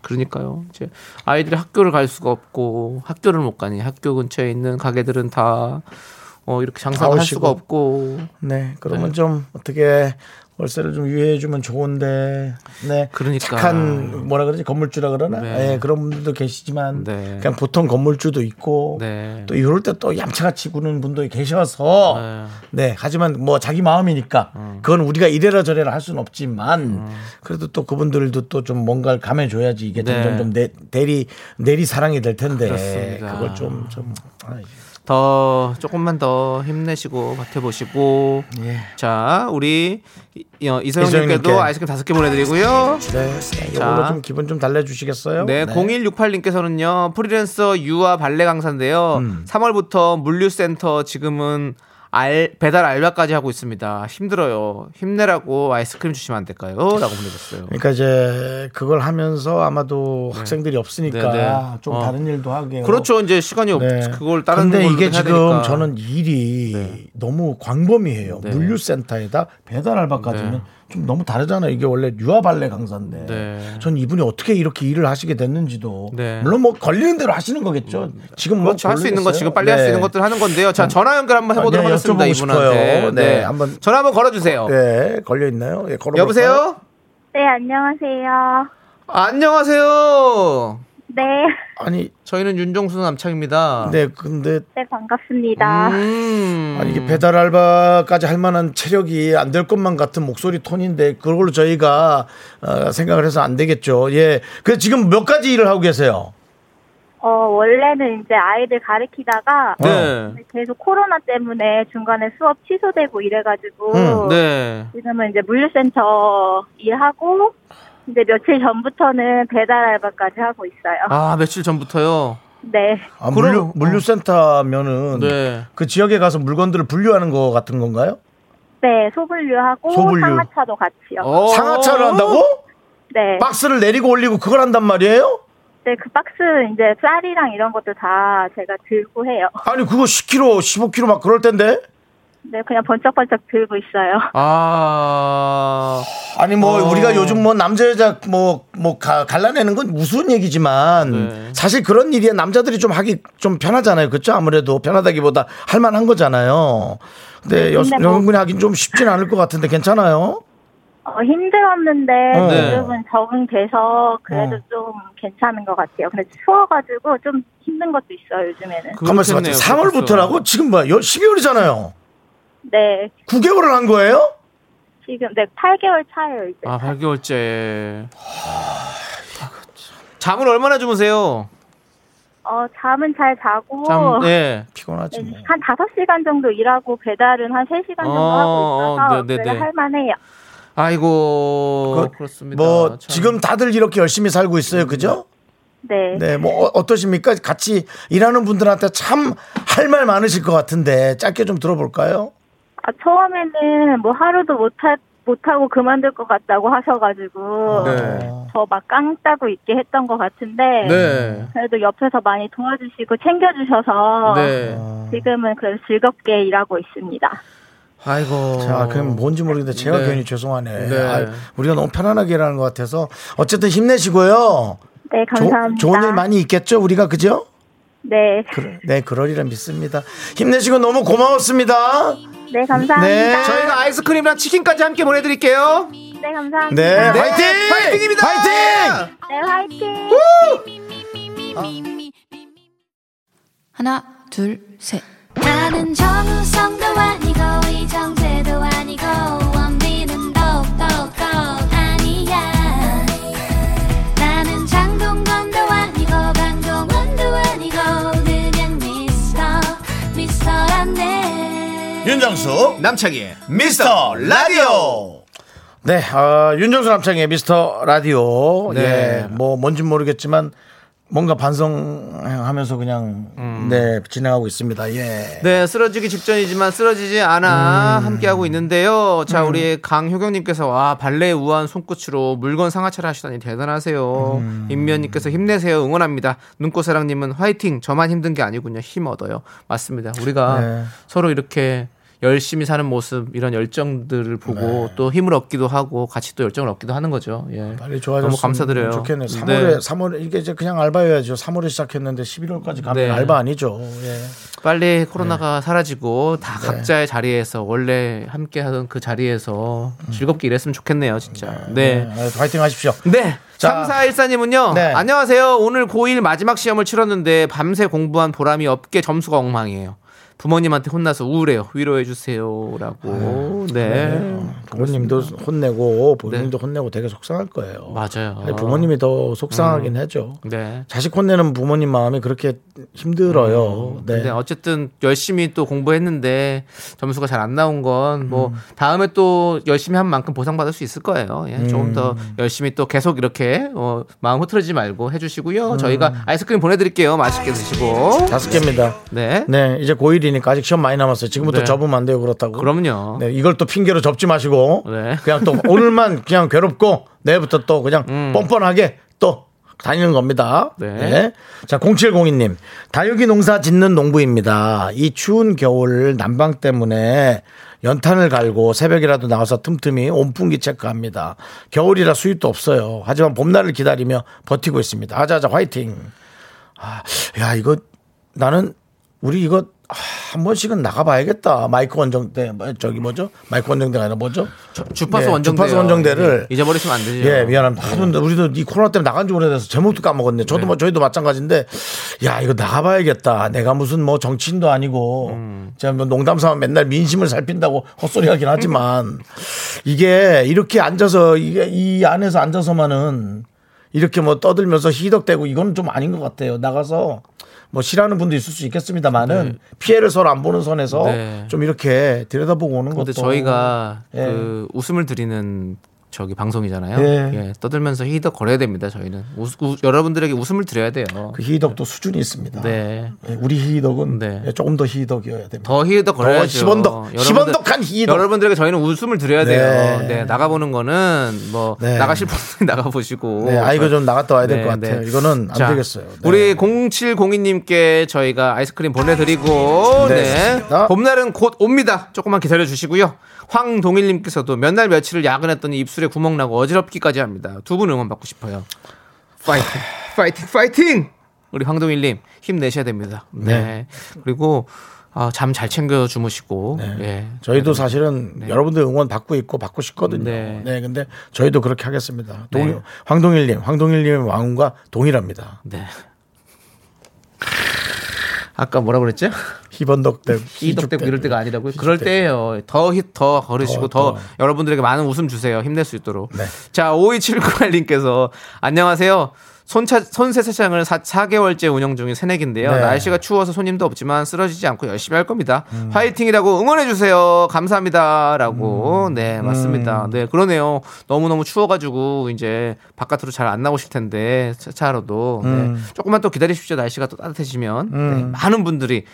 그러니까요. 이제 아이들이 학교를 갈 수가 없고 학교를 못 가니 학교 근처에 있는 가게들은 다 어, 이렇게 장사를 할 아우시고. 수가 없고 네, 그러면 좀 어떻게 월세를 좀 유예해주면 좋은데, 네, 그러니까. 착한 뭐라 그러지 건물주라 그러나, 네. 예, 그런 분들도 계시지만, 네. 그냥 보통 건물주도 있고, 네. 또 이럴 때 또 얌체같이 구는 분도 계셔서, 네. 네, 하지만 뭐 자기 마음이니까, 그건 우리가 이래라 저래라 할 수는 없지만, 그래도 또 그분들도 또 좀 뭔가를 감해줘야지 이게 네. 점점 좀 내, 내리 내리 사랑이 될 텐데, 그렇습니다. 그걸 좀 좀. 아이, 더 조금만 더 힘내시고 버텨보시고 예. 자 우리 이- 어. 이소영님께도 아이스크림 다섯 개 보내드리고요. 네, 이걸로 좀 기분 좀 달래주시겠어요? 네, 0168님께서는요 프리랜서 유아 발레 강사인데요. 음. 3월부터 물류센터 지금은 알, 배달 알바까지 하고 있습니다. 힘들어요. 힘내라고 아이스크림 주시면 안 될까요? 라고 보내줬어요. 그러니까 이제 그걸 하면서 아마도 학생들이 없으니까 네, 네. 좀 어. 다른 일도 하게. 그렇죠. 이제 시간이 없, 네. 그걸 다른 근데 이게 지금 되니까. 저는 일이 너무 광범위해요. 네. 물류센터에다 배달 알바까지는 네. 좀 너무 다르잖아요. 이게 원래 유아 발레 강사인데. 네. 전 이분이 어떻게 이렇게 일을 하시게 됐는지도 네. 물론 뭐 걸리는 대로 하시는 거겠죠. 지금 뭐 그렇죠. 할수 있는 거. 지금 빨리 할수 네. 있는 것들 하는 건데요. 자, 전화 연결 한번 해보도록 네, 하겠습니다. 이분한테. 싶어요. 네, 한번- 전화 한번 걸어주세요. 네, 걸려 있나요? 예, 걸어볼까요? 여보세요? 네, 안녕하세요. 안녕하세요. 네, 아니, 저희는 윤정수 남창입니다. 네, 근데 네, 반갑습니다. 음. 아니 이게 배달 알바까지 할 만한 체력이 안 될 것만 같은 목소리 톤인데 그걸로 저희가 어, 생각을 해서 안 되겠죠. 예. 그 지금 몇 가지 일을 하고 계세요? 어, 원래는 이제 아이들 가르치다가 네. 계속 코로나 때문에 중간에 수업 취소되고 이래가지고 음, 네. 지금은 이제 물류센터 일하고 이제 며칠 전부터는 배달 알바까지 하고 있어요. 아, 며칠 전부터요? 네, 아, 물류 물류센터면은 네. 그 지역에 가서 물건들을 분류하는 거 같은 건가요? 네, 소분류하고 소분류. 상하차도 같이요. 어. 상하차를 한다고? 네, 박스를 내리고 올리고 그걸 한단 말이에요? 네, 그 박스 이제 쌀이랑 이런 것도 다 제가 들고 해요. 아니 그거 10kg, 15kg 막 그럴 텐데. 네, 그냥 번쩍번쩍 들고 있어요. (laughs) 아. 아니 뭐 어. 우리가 요즘 뭐 남자 여자 뭐뭐 갈라내는 건 우스운 얘기지만 네. 사실 그런 일이 남자들이 좀 하기 좀 편하잖아요. 그렇죠? 아무래도 편하다기보다 할 만한 거잖아요. 근데 여, 근데 뭐- 여성분이 하긴 좀 쉽진 않을 것 같은데 괜찮아요? 어, 힘들었는데 어. 지금은 적응돼서 그래도 어. 좀 괜찮은 것 같아요. 근데 추워가지고 좀 힘든 것도 있어요 요즘에는. 가만 있어봐. 그렇겠네요. 3월부터라고? 지금 뭐야? 12월이잖아요. 네, 9개월을 한 거예요? 지금 네 8개월 차예요 이제. 아, 8개월째. 잠을 얼마나 주무세요? 어 잠은 잘 자고 잠, 네. 피곤하지 네, 뭐. 한 5시간 정도 일하고 배달은 한 3시간 정도 어, 하고 있어서 어, 네, 네, 그래도 네. 할만해요. 아이고. 그, 그렇습니다. 뭐 참. 지금 다들 이렇게 열심히 살고 있어요. 그죠? 네. 네, 뭐 어- 어떠십니까? 같이 일하는 분들한테 참 할 말 많으실 것 같은데 짧게 좀 들어볼까요? 아, 처음에는 뭐 하루도 못하, 못하고 그만둘 것 같다고 하셔가지고 네. 저막 깡따고 있게 했던 것 같은데 네. 그래도 옆에서 많이 도와주시고 챙겨주셔서 네. 지금은 그래도 즐겁게 일하고 있습니다. 아이고. 자, 그럼 뭔지 모르겠는데 제가 네. 괜히 죄송하네. 네. 아, 우리가 너무 편안하게 일하는 것 같아서 어쨌든 힘내시고요. 네, 조- 감사합니다. 좋은 일 많이 있겠죠, 우리가 그죠? 네, 그, 네, 그러리라 믿습니다. 힘내시고 너무 고마웠습니다. 네, 감사합니다. 네. 저희가 아이스크림이랑 치킨까지 함께 보내드릴게요. 네, 감사합니다. 네, 네, 화이팅! 화이팅입니다! 화이팅! 화이팅! 하나, 둘, 셋. 나는 정우성도 아니고 이정재도 아니고 윤정수 남창희의 미스터 라디오. 네, 어, 윤정수 남창의 미스터 라디오. 네. 예, 뭐 뭔진 모르겠지만 뭔가 반성하면서 그냥 네 진행하고 있습니다. 예. 네, 쓰러지기 직전이지만 쓰러지지 않아 음. 함께하고 있는데요. 자, 우리 강효경님께서 와 발레 우아한 손끝으로 물건 상하차를 하시다니 대단하세요. 음. 임면님께서 힘내세요. 응원합니다. 눈꽃사랑님은 화이팅. 저만 힘든 게 아니군요. 힘 얻어요. 맞습니다. 우리가 네. 서로 이렇게 열심히 사는 모습 이런 열정들을 보고 네. 또 힘을 얻기도 하고 같이 또 열정을 얻기도 하는 거죠. 예. 빨리 좋아졌으면 너무 감사드려요. 좋겠네요. 3월에 네. 3월 이게 이제 그냥 알바여야죠. 3월에 시작했는데 11월까지 가면 네. 알바 아니죠. 예. 빨리 코로나가 네. 사라지고 다 각자의 자리에서 원래 함께 하던 그 자리에서 즐겁게 일했으면 좋겠네요, 진짜. 네. 네, 파이팅 하십시오. 네. 자. 3414님은요. 네. 안녕하세요. 오늘 고1 마지막 시험을 치렀는데 밤새 공부한 보람이 없게 점수가 엉망이에요. 부모님한테 혼나서 우울해요. 위로해 주세요라고. 네. 부모님도 혼내고 부모님도 혼내고 되게 속상할 거예요. 맞아요. 부모님이 더 속상하긴 하죠. 네. 자식 혼내는 부모님 마음이 그렇게 힘들어요. 네. 근데 어쨌든 열심히 또 공부했는데 점수가 잘 안 나온 건뭐 음. 다음에 또 열심히 한 만큼 보상받을 수 있을 거예요. 예, 조금 음. 더 열심히 또 계속 이렇게 어, 마음 흐트러지지 말고 음. 해주시고요. 저희가 아이스크림 보내드릴게요. 맛있게 드시고. 다섯 개입니다. 네. 네, 이제 고 1이니까 아직 시험 많이 남았어요. 지금부터 네. 접으면 안 돼요, 그렇다고. 그럼요. 네, 이걸 또 핑계로 접지 마시고 네. 그냥 또 (laughs) 오늘만 그냥 괴롭고 내일부터 또 그냥 뻔뻔하게 또 다니는 겁니다. 네. 네. 자, 0702님. 다육이 농사 짓는 농부입니다. 이 추운 겨울 난방 때문에 연탄을 갈고 새벽이라도 나와서 틈틈이 온풍기 체크합니다. 겨울이라 수입도 없어요. 하지만 봄날을 기다리며 버티고 있습니다. 아자아자 화이팅. 아, 야, 이거 나는 우리 이거 아, 한 번씩은 나가봐야겠다. 마이크 원정대, 뭐, 저기 뭐죠? 마이크 원정대가 아니라 뭐죠? 주 파수 네, 원정대. 주파수 원정대를 잊어버리시면 안 되죠. 예, 미안합니다. 하도 우리도 이 코로나 때문에 나간 지 오래돼서 제목도 까먹었네. 저도 뭐 저희도 마찬가지인데, 야, 이거 나가봐야겠다. 내가 무슨 뭐 정치인도 아니고, 음. 제가 뭐 농담 삼아 맨날 민심을 살핀다고 헛소리 하긴 하지만, 이게 이렇게 앉아서, 이게 이 안에서 앉아서만은 이렇게 뭐 떠들면서 희덕대고 이건 좀 아닌 것 같아요. 나가서 뭐 싫어하는 분도 있을 수 있겠습니다만은 피해를 서로 안 보는 선에서 네. 좀 이렇게 들여다보고 오는 것도. 저희가 예. 그 웃음을 드리는 저기 방송이잖아요. 예. 예, 떠들면서 희덕 거려야 됩니다. 저희는 웃- 우- 여러분들에게 웃음을 드려야 돼요. 그 희덕도 수준이 있습니다. 네. 예, 우리 희덕은 네. 예, 조금 더 희덕이어야 됩니다. 더 희덕 거려야죠. 시번덕, 여러분들- 시번덕한 희덕. 여러분들에게 저희는 웃음을 드려야 돼요. 네. 네, 나가보는 거는 뭐 네. 나가실 분들 (laughs) 나가보시고. 네, 아 이거 좀 나갔다 와야 될것 네, 같아요. 네. 이거는 안 자, 되겠어요. 네. 우리 0702님께 저희가 아이스크림 보내드리고, 네, 네. 봄날은 곧 옵니다. 조금만 기다려 주시고요. 황동일님께서도 몇 날 며칠을 야근했더니 입술 에 구멍 나고 어지럽기까지 합니다. 두 분 응원 받고 싶어요. 파이팅, 파이팅, 파이팅! 우리 황동일님 힘내셔야 됩니다. 네. 네. 그리고 아, 잠 잘 챙겨 주무시고, 예. 저희도 사실은 여러분들 응원 받고 있고 받고 싶거든요. 네. 네, 근데 저희도 그렇게 하겠습니다. 동, 네. 황동일님, 황동일님의 왕과 동일합니다. 네. 아까 뭐라 그랬죠? 희번덕대, 희덕대고 이럴 때가 아니라고요. 그럴 때예요. 더 히, 더 걸으시고 더, 더, 더. 여러분들에게 많은 웃음 주세요. 힘낼 수 있도록. 네. 자, 5279님께서 안녕하세요. 손차, 손세차장을 4, 개월째 운영 중인 새내기인데요. 네. 날씨가 추워서 손님도 없지만 쓰러지지 않고 열심히 할 겁니다. 음. 화이팅이라고 응원해주세요. 감사합니다. 라고. 네, 맞습니다. 네, 그러네요. 너무너무 추워가지고 이제 바깥으로 잘 안 나오실 텐데, 세차하러도. 네. 조금만 또 기다리십시오. 날씨가 또 따뜻해지면. 네, 많은 분들이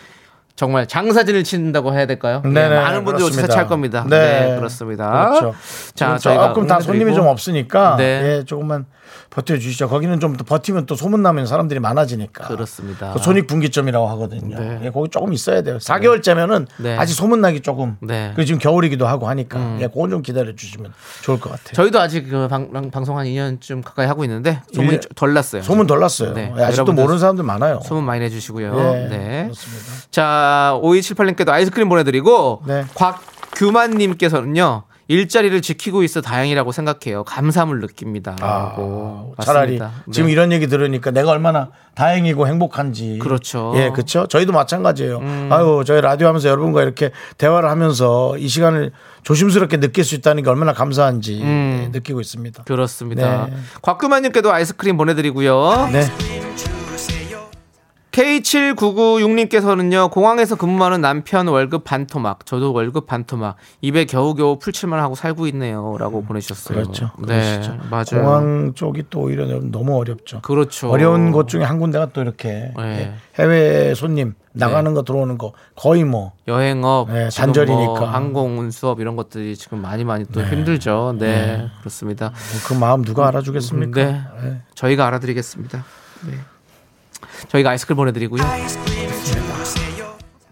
정말 장사진을 치는다고 해야 될까요? 네, 많은 분들이 그렇습니다. 세차할 겁니다. 네, 그렇습니다. 그렇죠. 자, 자, 저희가 조금 다 손님이. 좀 없으니까 네. 예, 조금만 버텨주시죠. 거기는 좀 더 버티면 또 소문 나면 사람들이 많아지니까. 그렇습니다. 그 손익분기점이라고 하거든요. 네. 예, 거기 조금 있어야 돼요. 4개월째면은 네. 아직 소문 나기 조금. 네. 음. 그리고 지금 겨울이기도 하고 하니까 예, 그건 좀 기다려 주시면 좋을 것 같아요. 저희도 아직 그 방, 방- 방송 한 2년쯤 가까이 하고 있는데 소문이 일- 좀덜 났어요. 소문 덜 났어요. 네. 예, 아직도 모르는 사람들 많아요. 소문 많이 내주시고요. 예, 네. 그렇습니다. 자, 5278님께도 아이스크림 보내드리고, 네. 곽규만님께서는요, 일자리를 지키고 있어 다행이라고 생각해요. 감사함을 느낍니다. 아, 라고. 차라리. 네. 지금 이런 얘기 들으니까 내가 얼마나 다행이고 행복한지. 그렇죠. 음. 예, 그렇죠. 저희도 마찬가지예요. 아유, 저희 라디오 하면서 여러분과 이렇게 대화를 하면서 이 시간을 조심스럽게 느낄 수 있다는 게 얼마나 감사한지 음. 예, 느끼고 있습니다. 그렇습니다. 네. 곽규만님께도 아이스크림 보내드리고요. 네. K7996님께서는요, 공항에서 근무하는 남편 월급 반토막, 저도 월급 반토막, 입에 겨우겨우 풀칠만 하고 살고 있네요. 라고 보내주셨어요. 그렇죠. 네, 그러시죠. 맞아요. 공항 쪽이 또 오히려 너무 어렵죠. 그렇죠. 어려운 곳 중에 한 군데가 또 이렇게 네. 해외 손님 나가는 거 들어오는 거 거의 뭐 여행업, 네, 단절이니까. 뭐 항공 운수업 이런 것들이 지금 많이 많이 또 힘들죠. 네, 그렇습니다. 그 마음 누가 알아주겠습니까? 네. 저희가 알아드리겠습니다. 네. 저희가 아이스크림 보내드리고요.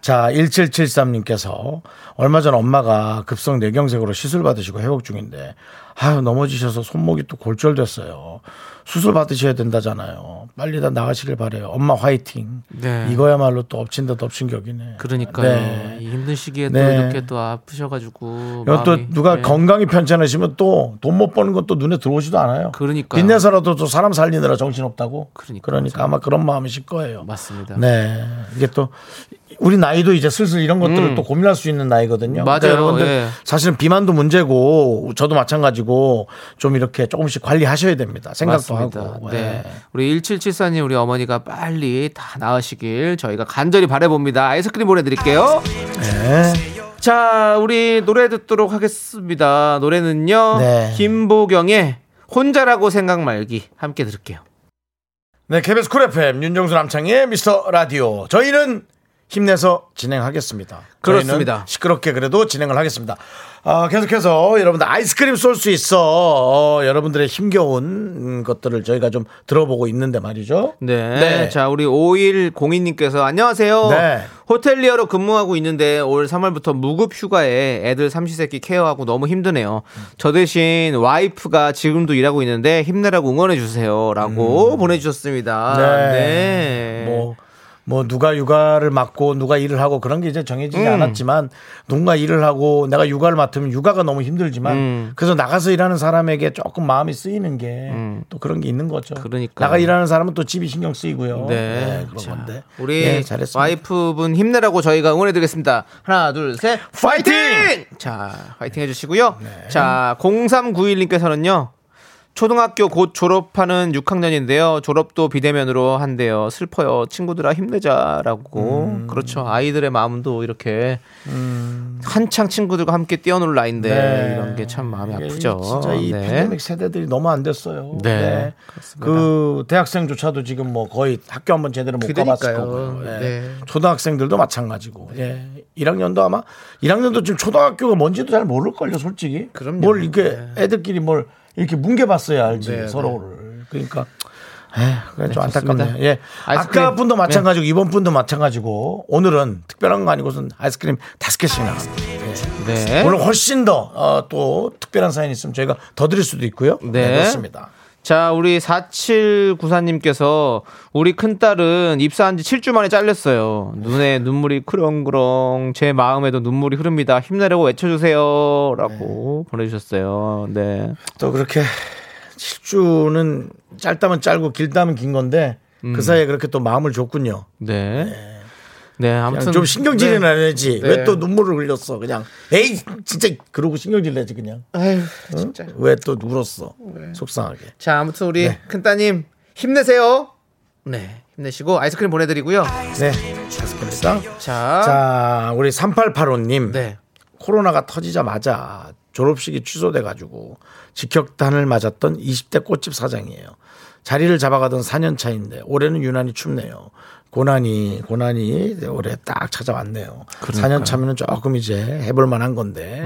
자, 1773님께서 얼마 전 엄마가 급성 뇌경색으로 시술 받으시고 회복 중인데 아유 넘어지셔서 손목이 또 골절됐어요. 수술 받으셔야 된다잖아요. 빨리 다 나가시길 바래요. 엄마 화이팅. 네. 이거야말로 또 엎친 데 덮친 격이네. 그러니까요. 네. 이 힘든 시기에 네. 또 이렇게 또 아프셔가지고. 마음이- 누가 네. 건강이 편찮으시면 또 돈 못 버는 것도 눈에 들어오지도 않아요. 그러니까요. 빚내서라도 또 사람 살리느라 정신 없다고. 그러니까요. 그러니까 아마 그런 마음이실 거예요. 맞습니다. 네. 이게 또 우리 나이도 이제 슬슬 이런 것들을 또 고민할 수 있는 나이거든요. 음. 맞아요. 그러니까 여러분들 예. 사실은 비만도 문제고 저도 마찬가지고 좀 이렇게 조금씩 관리하셔야 됩니다. 생각도 맞습니다. 하고. 네. 예. 우리 1774님 우리 어머니가 빨리 다 나으시길 저희가 간절히 바라봅니다. 아이스크림 보내드릴게요. 네. 자, 우리 노래 듣도록 하겠습니다. 노래는요. 네. 김보경의 혼자라고 생각 말기 함께 들을게요. 네, KBS 쿨 FM 윤정수 남창의 미스터 라디오. 저희는 힘내서 진행하겠습니다. 그렇습니다. 시끄럽게 그래도 진행을 하겠습니다. 아, 계속해서 여러분들 아이스크림 쏠 수 있어. 어, 여러분들의 힘겨운 음, 것들을 저희가 좀 들어보고 있는데 말이죠. 네. 네. 자, 우리 5102님께서 안녕하세요. 네. 호텔리어로 근무하고 있는데 올 3월부터 무급 휴가에 애들 삼시세끼 케어하고 너무 힘드네요. 저 대신 와이프가 지금도 일하고 있는데 힘내라고 응원해 주세요라고 보내주셨습니다. 네. 네. 뭐, 뭐 누가 육아를 맡고 누가 일을 하고 그런 게 이제 정해지지 음. 않았지만 누군가 일을 하고 내가 육아를 맡으면 육아가 너무 힘들지만 음. 그래서 나가서 일하는 사람에게 조금 마음이 쓰이는 게 또 그런 게 있는 거죠. 음. 그러니까요. 나가 일하는 사람은 또 집이 신경 쓰이고요. 네. 그런 자, 건데. 우리 네, 잘했습니다. 와이프분 힘내라고 저희가 응원해드리겠습니다. 하나, 둘, 셋. 파이팅! 자, 파이팅 해주시고요. 네. 자, 0391님께서는요. 초등학교 곧 졸업하는 6학년인데요. 졸업도 비대면으로 한대요. 슬퍼요. 친구들아 힘내자라고. 음. 그렇죠. 아이들의 마음도 이렇게 한창 친구들과 함께 뛰어놀 나이인데 네. 이런 게 참 마음이 아프죠. 진짜 이 네. 팬데믹 세대들이 너무 안 됐어요. 네, 그렇습니다. 그 대학생조차도 지금 뭐 거의 학교 한번 제대로 못 가봤을. 거고요. 예. 네. 초등학생들도 마찬가지고. 예. 1학년도 아마 1학년도 지금 초등학교가 뭔지도 잘 모를 걸요, 솔직히. 그럼요. 뭘 이렇게 네. 애들끼리 뭘 이렇게 뭉개봤어야 알지 네, 서로를. 그러니까. 에휴, 그래 좀 좋습니다. 안타깝네요. 예. 아이스크림. 아까 분도 마찬가지고 이번 분도 마찬가지고 오늘은 특별한 거 아니고선 아이스크림 다섯 개씩 나갑니다. 예. 네. 오늘 훨씬 더또 특별한 사연이 있으면 저희가 더 드릴 수도 있고요. 네. 그렇습니다. 자, 우리 4794님께서 우리 큰딸은 입사한 지 7주 만에 잘렸어요. 눈에 눈물이 크렁크렁 제 마음에도 눈물이 흐릅니다. 힘내라고 외쳐주세요. 라고 보내주셨어요. 네. 또 그렇게 7주는 짧다면 짧고 길다면 긴 건데 그 사이에 그렇게 또 마음을 줬군요. 네. 네, 그냥 아무튼. 좀 신경질이 네. 나야지. 네. 왜또 눈물을 흘렸어? 그냥 에이 진짜 그러고 신경질 내지 그냥. 아유, 응? 진짜. 왜또 울었어? 속상하게. 자, 아무튼 우리 네. 큰따님 힘내세요. 네. 힘내시고 아이스크림 보내드리고요. 네, 좋습니다. 자. 자, 우리 3885님. 네. 코로나가 터지자마자 졸업식이 취소돼가지고 직격탄을 맞았던 20대 꽃집 사장이에요. 자리를 잡아가던 4년 차인데 올해는 유난히 춥네요. 고난이 고난이 올해 딱 찾아왔네요. 4년 차면은 조금 이제 해볼 만한 건데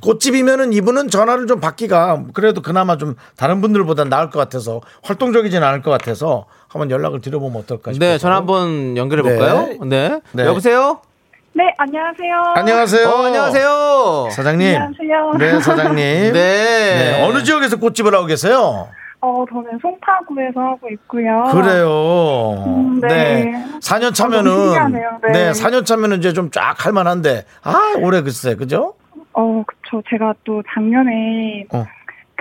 꽃집이면은 이분은 전화를 좀 받기가 그래도 그나마 좀 다른 분들보다 나을 것 같아서 활동적이지는 않을 것 같아서 한번 연락을 드려보면 어떨까 싶어요. 네, 전화 한번 연결해 볼까요? 네. 네. 여보세요? 네, 안녕하세요. 안녕하세요. 어, 안녕하세요. 사장님. 안녕하세요. 네, 사장님. (laughs) 네. 네, 어느 지역에서 꽃집을 하고 계세요? 어, 저는 송파구에서 하고 있고요. 그래요. 음, 네. 네. 4년 아, 차면은 신기하네요. 네. 네. 4년 차면은 이제 좀 쫙 할 만한데 아, 올해 글쎄. 그죠? 어, 그쵸. 제가 또 작년에 어.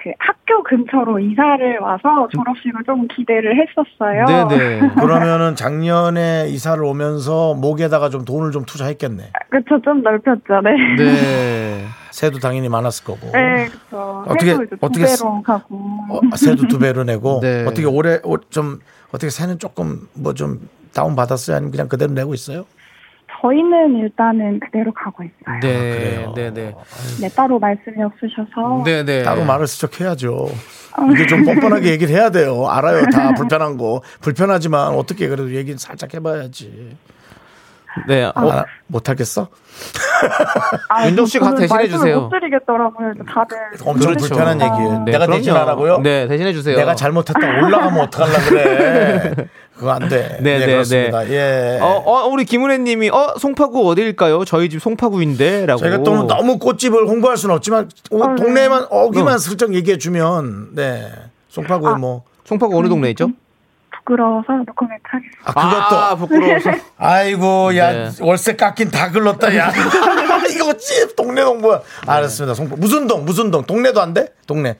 그 학교 근처로 이사를 와서 졸업식을 좀 기대를 했었어요. 네네. (laughs) 그러면은 작년에 이사를 오면서 목에다가 좀 돈을 좀 투자했겠네. 그쵸. 좀 넓혔죠. 네. 네. (laughs) 새도 당연히 많았을 거고. 네, 그쵸. 어떻게- 어떻게 두 배로 가고. 어, 새도 두 배로 내고 (laughs) 네. 어떻게 올해 올- 좀 어떻게 새는 조금 뭐 좀 다운 받았어요? 아니면 그냥 그대로 내고 있어요? 저희는 일단은 그대로 가고 있어요. 네, 네, 네. 네, 따로 말씀이 없으셔서. 네, 네. 따로 말을 수척해야죠. 이게 좀 뻔뻔하게 얘기를 해야 돼요. 알아요. 다 불편한 거. 불편하지만 어떻게 그래도 얘기는 살짝 해봐야지. 네. 어, 아, 못하겠어? 아, 윤정 씨가 대신해 주세요. 못 드리겠더라고요. 다들. 엄청 그렇죠. 불편한 얘기예요. 네, 내가. 대신하라고요? 네, 대신해 주세요. 내가 잘못했다 올라가면 어떡하려 그래. (laughs) 그거 안 돼. 네, 네, 그렇습니다. 예. 어, 어, 우리 김은혜 님이, 어, 송파구 어딜까요? 저희 집 송파구인데? 라고. 저희가 또 너무 꽃집을 홍보할 수는 없지만 어, 어, 네. 동네만 어기만 어. 슬쩍 얘기해 주면 네. 송파구에 뭐 송파구 어느 동네 있죠? 부끄러워서 노코멘트 하겠습니다. 아, 그것도 아, 부끄러워서. (laughs) 아이고 야 네. 월세 깎인 다 글렀다 야 (laughs) (laughs) 이거 집 동네 동부야 알았습니다 무슨 동 무슨 동 동네도 안 돼? 동네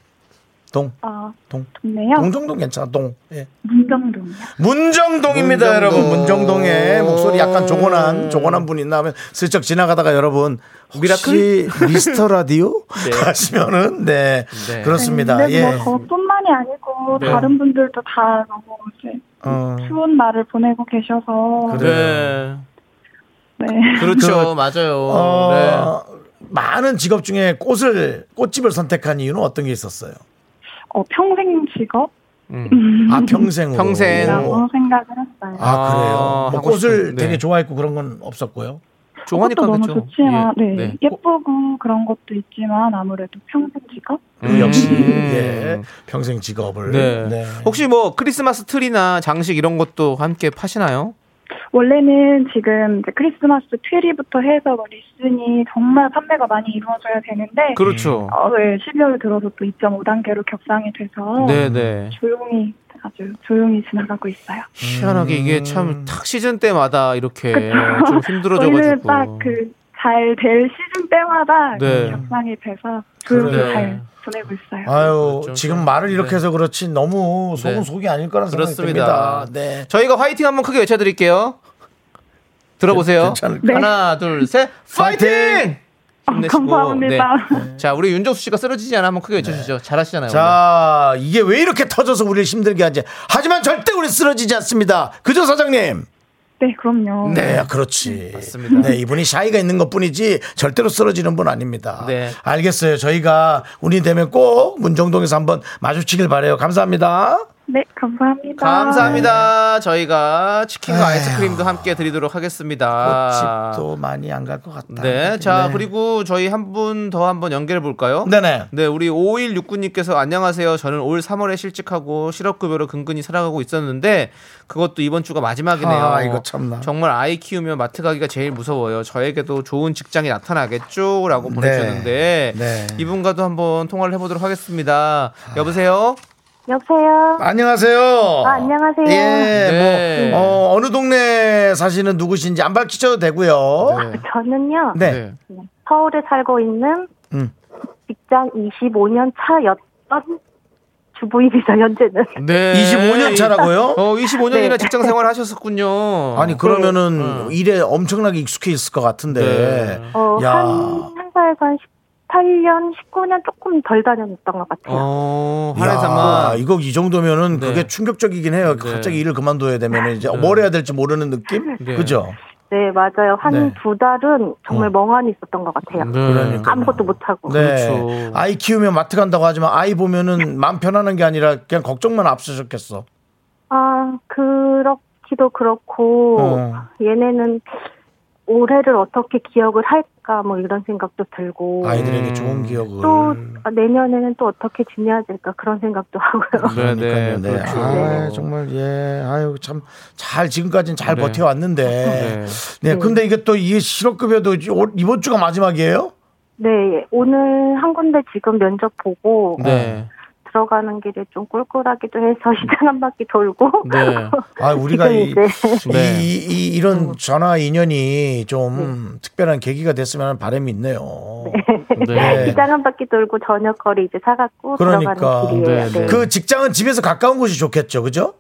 동 아, 동. 좋네요. 동정동 괜찮아 동 예. 문정동이요. 문정동입니다 문정동. 여러분 문정동에 목소리 약간 조곤한 조곤한 분 있나 하면 슬쩍 지나가다가 여러분 혹시 미스터 라디오 (laughs) 네. 하시면은 네, 네. 그렇습니다 근데 예뭐 저뿐만이 아니고 네. 다른 분들도 다 너무 이제 어. 추운 날을 보내고 계셔서 네. 네. 그렇죠. 맞아요. 어, 많은 직업 중에 꽃을 꽃집을 선택한 이유는 어떤 게 있었어요? 어, 평생 직업? 네. 아 평생으로 (laughs) 평생. 라고 생각을 했어요. 아 그래요. 아, 뭐 꽃을 싶은, 네. 되게 좋아했고 그런 건 없었고요. 좋아하니까 너무 그렇죠. 좋지만 예. 네, 네. 예쁘고 그런 것도 있지만 아무래도 평생 직업? 음. 역시 예, 평생 직업을. 네. 혹시 뭐 크리스마스 트리나 장식 이런 것도 함께 파시나요? 원래는 지금 이제 크리스마스 트리부터 해서 뭐 리슨이 정말 판매가 많이 이루어져야 되는데 그렇죠. 어, 네, 12월 들어서 또 2.5단계로 격상이 돼서 네, 네. 조용히 아주 조용히 지나가고 있어요. 희한하게 이게 참 탁 시즌 때마다 이렇게 좀 힘들어져 저희는 가지고. (laughs) 딱그 잘 될 시즌 때마다 네. 격상이 돼서 조용히 그래요. 잘 보내고 있어요. 아유 좀 지금 좀- 말을 이렇게 네. 해서 그렇지 너무 속은 네. 속이 아닐 거라는 생각이 그렇습니다. 듭니다. 네. 저희가 화이팅 한번 크게 외쳐드릴게요. 들어보세요. 괜찮을까요? 하나, 둘, 셋, 파이팅! 파이팅! 힘내시고. 감사합니다. 네. 자, 우리 윤정수 씨가 쓰러지지 않아 한번 크게 외쳐주시죠. 잘하시잖아요. 자 이게 왜 이렇게 터져서 우리를 힘들게 하지? 하지만 절대 우리 쓰러지지 않습니다. 그죠 사장님? 네, 그럼요. 네, 그렇지. 맞습니다. 네, 이분이 샤이가 있는 것 뿐이지 절대로 쓰러지는 분 아닙니다. 네. 알겠어요. 저희가 운이 되면 꼭 문정동에서 한번 마주치길 바래요. 감사합니다. 네, 감사합니다. 감사합니다. 저희가 치킨과 에휴. 아이스크림도 함께 드리도록 하겠습니다. 꽃집도 많이 안 갈 것 같다. 네. 자, 그리고 저희 한 분 더 한번 연결해 볼까요? 네네. 네, 우리 5169님께서 안녕하세요. 저는 올 3월에 실직하고 실업급여로 근근히 살아가고 있었는데 그것도 이번 주가 마지막이네요. 아, 이거 참나. 정말 아이 키우며 마트 가기가 제일 무서워요. 저에게도 좋은 직장이 나타나겠죠? 라고 보내주셨는데 네. 이분과도 한번 통화를 해보도록 하겠습니다. 여보세요? 여보세요. 안녕하세요. 아, 안녕하세요. 예, 네. 뭐, 어, 어느 동네 사시는 누구신지 안 밝히셔도 되고요. 네. 저는요, 네. 서울에 살고 있는 음. 직장 25년 차였던 주부입니다, (laughs) 현재는. 네. 25년 차라고요? 어, 25년이나 네. 직장 생활 하셨었군요. 아니, 그러면은 어. 일에 엄청나게 익숙해 있을 것 같은데. 네. 어, 야. 한 한 18년, 19년 조금 덜 다녔던 것 같아요. 어, 야, 한해사만. 이거 이 정도면은 네. 그게 충격적이긴 해요. 네. 갑자기 일을 그만둬야 되면 이제 네. 뭘 해야 될지 모르는 느낌? 네. 그죠? 네, 맞아요. 한 네. 두 달은 정말 어. 멍하니 있었던 것 같아요. 네. 그러니까. 아무것도 못하고. 네. 그렇죠. 아이 키우면 마트 간다고 하지만 아이 보면은 마음 편안한 게 아니라 그냥 걱정만 앞서셨겠어. 아, 그렇기도 그렇고, 어. 얘네는 올해를 어떻게 기억을 할까, 뭐 이런 생각도 들고, 아이들에게 음. 좋은 기억을. 또 아, 내년에는 또 어떻게 지내야 될까, 그런 생각도 하고요. 네, 네, 그러니까요. 네. 그렇죠. 아, 정말 예. 아유 참 잘 지금까지는 잘 네. 버텨왔는데. 네. 네. 근데 이게 또 이게 실업급여도 이- 올- 이번 주가 마지막이에요? 네, 오늘 한 군데 지금 면접 보고, 네. 들어가는 길에 좀 꿀꿀하기도 해서 (laughs) 시장 한 바퀴 돌고, 네. 아 우리가 이, 네. 이, 이, 이런 전화 인연이 좀 특별한 계기가 됐으면 하는 바람이 있네요. 네. 시장 한 바퀴 돌고 저녁 거리 이제 사갖고 그러니까. 들어가는 길이에요. 네, 네. 네. 그 직장은 집에서 가까운 곳이 좋겠죠, 그죠?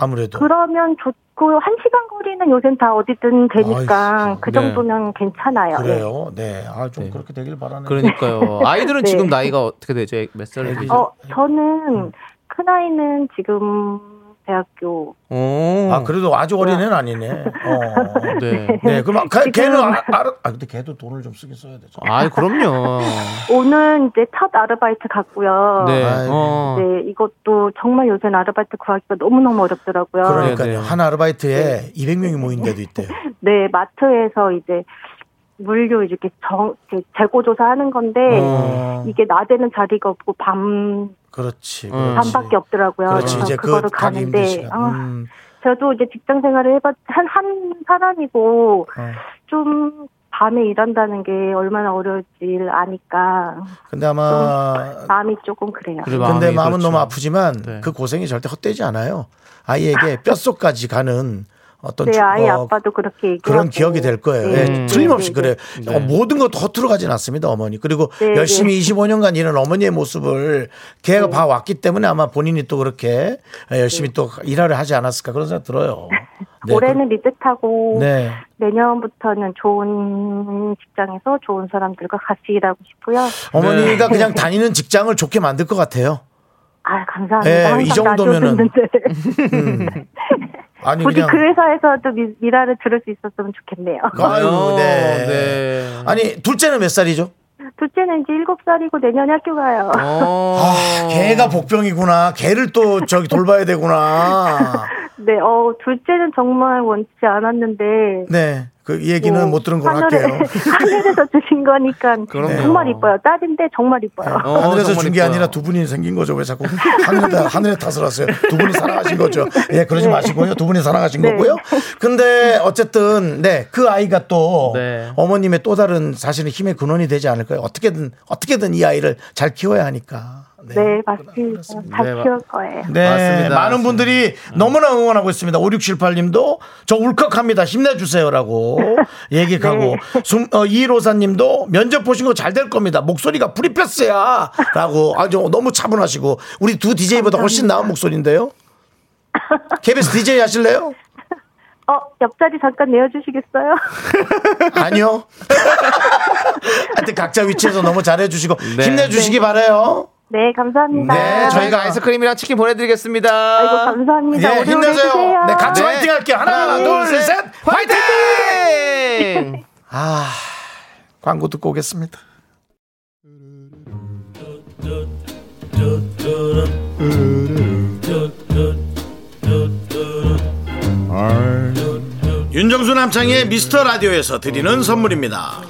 아무래도. 그러면 좋고 한 시간 거리는 요새는 다 어디든 되니까 아이씨, 그 네. 정도면 괜찮아요. 네. 그래요. 네. 아, 좀 네. 그렇게 되길 바라네요. 그러니까요. (laughs) 아이들은 네. 지금 나이가 어떻게 되죠? 몇 살이죠? 어, 저는 큰 아이는 지금 대학교. 오. 아 그래도 아주 어린 애는 아니네. 어. 네. 네, 그럼 가- 지금- 걔는 아, 아, 아 근데 걔도 돈을 좀 쓰긴 써야 되죠. 아, 그럼요. 오늘 이제 첫 아르바이트 갔고요. 네. 어. 네, 이것도 정말 요새는 아르바이트 구하기가 너무 너무 어렵더라고요. 그러니까요. 네, 네. 한 아르바이트에 200명이 모인 데도 있대요. (laughs) 네, 마트에서 이제 물류 이렇게 정, 재고 조사하는 건데 어. 이게 낮에는 자리가 없고 밤 그렇지. 음. 그렇지. 밤밖에 없더라고요. 그렇지. 그래서 이제 그 그거를 가기 힘든 가는데. 아, 음. 저도 이제 직장 생활을 해봤 한, 한 사람이고 어. 좀 밤에 일한다는 게 얼마나 어려울지 아니까 근데 아마 마음이 조금 그래요. 그래, 근데 마음이 마음은 그렇죠. 너무 아프지만 네. 그 고생이 절대 헛되지 않아요. 아이에게 뼛속까지 가는 어떤 네, 주- 아이 어, 아빠도 그렇게 얘기하고 그런 기억이 될 거예요. 네. 예, 틀림없이 네, 그래. 네. 요 모든 것 허투루 가진 않습니다, 어머니. 그리고 네, 열심히 네. 25년간 이런 어머니의 모습을 걔가 봐왔기 때문에 아마 본인이 또 그렇게 열심히 또 일하려 하지 않았을까 그런 생각 들어요. (laughs) 네, 올해는 리셋하고 그- 네. 내년부터는 좋은 직장에서 좋은 사람들과 같이 일하고 싶고요. 어머니가 그냥 다니는 직장을 좋게 만들 것 같아요. 아 감사합니다. 예, 항상 이 정도면은- 음. (laughs) 아니 부디 그냥 그 회사에서도 미, 미라를 들을 수 있었으면 좋겠네요. 아유, 네. 네. 아니 둘째는 몇 살이죠? 둘째는 이제 일곱 살이고 내년에 학교 가요. 어. 아, 걔가 복병이구나. 걔를 또 저기 돌봐야 되구나. (laughs) 네, 어 둘째는 정말 원치 않았는데 네. 그 얘기는 뭐못 들은 걸로 하늘에- 할게요. (laughs) 하늘에서 주신 거니까 (laughs) 그럼요. 정말 이뻐요. 딸인데 정말 이뻐요. 어, 하늘에서 정말 준 게. 아니라 두 분이 생긴 거죠. 왜 자꾸 하늘에, 하늘에 탓을 하세요? 두 분이 사랑하신 거죠. 예, 그러지 마시고요. 두 분이 사랑하신 네. 거고요. 근데 어쨌든, 네, 그 아이가 또 네. 어머님의 또 다른 사실은 힘의 근원이 되지 않을까요? 어떻게든, 어떻게든 이 아이를 잘 키워야 하니까. 네, 맞습니다. 잘 네, 키울 거예요. 네, 맞습니다. 많은 분들이 너무나 응원하고 있습니다. 5678님도 저 울컥합니다. 힘내주세요라고 (laughs) 얘기하고 네. 어, 이로사님도 면접 보신 거 잘 될 겁니다. 목소리가 불이 폈어야라고 아주 너무 차분하시고 우리 두 DJ보다 훨씬 나은 목소리인데요. KBS DJ 하실래요? 어, 옆자리 잠깐 내어주시겠어요? (laughs) 아니요. (laughs) 하여튼 각자 위치에서 너무 잘해주시고 네. 힘내주시기 바래요. 네, 감사합니다. 네, 저희가 저희가 아이스크림이랑 치킨 보내드리겠습니다. 아이고, 감사합니다. 예, 힘내세요. 네, 같이 네. 화이팅 할게요. 하나, 하나, 둘, 둘, 셋, 화이팅! 화이팅! (laughs) 아, 광고 듣고 오겠습니다. 윤정수 남창의 미스터 라디오에서 드리는 선물입니다.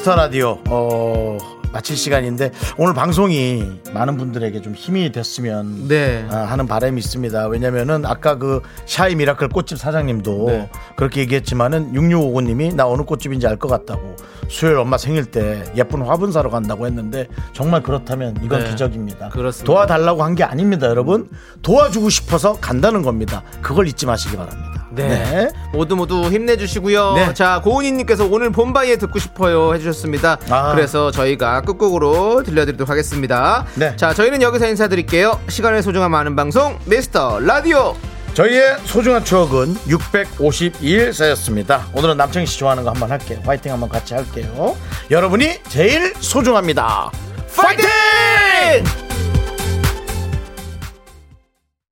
미스터 라디오. 어, 마칠 시간인데 오늘 방송이 많은 분들에게 좀 힘이 됐으면 네. 아, 하는 바람이 있습니다. 왜냐면은 아까 그 shy miracle 꽃집 사장님도 네. 그렇게 얘기했지만은 6659님이 나 어느 꽃집인지 알 것 같다고 수요일 엄마 생일 때 예쁜 화분 사러 간다고 했는데 정말 그렇다면 이건 네. 기적입니다. 그렇습니다. 도와달라고 한 게 아닙니다, 여러분. 도와주고 싶어서 간다는 겁니다. 그걸 잊지 마시기 바랍니다. 네. 모두 모두 힘내주시고요. 네. 자, 고은희님께서 오늘 봄바이에 듣고 싶어요 해주셨습니다. 아. 그래서 저희가 끝곡으로 들려드리도록 하겠습니다. 네. 자, 저희는 여기서 인사드릴게요. 시간의 소중함 아는 방송, 미스터 라디오. 저희의 소중한 추억은 652일 쌓였습니다. 오늘은 남창희 씨 좋아하는 거 한번 할게요. 화이팅 한번 같이 할게요. 여러분이 제일 소중합니다. 파이팅!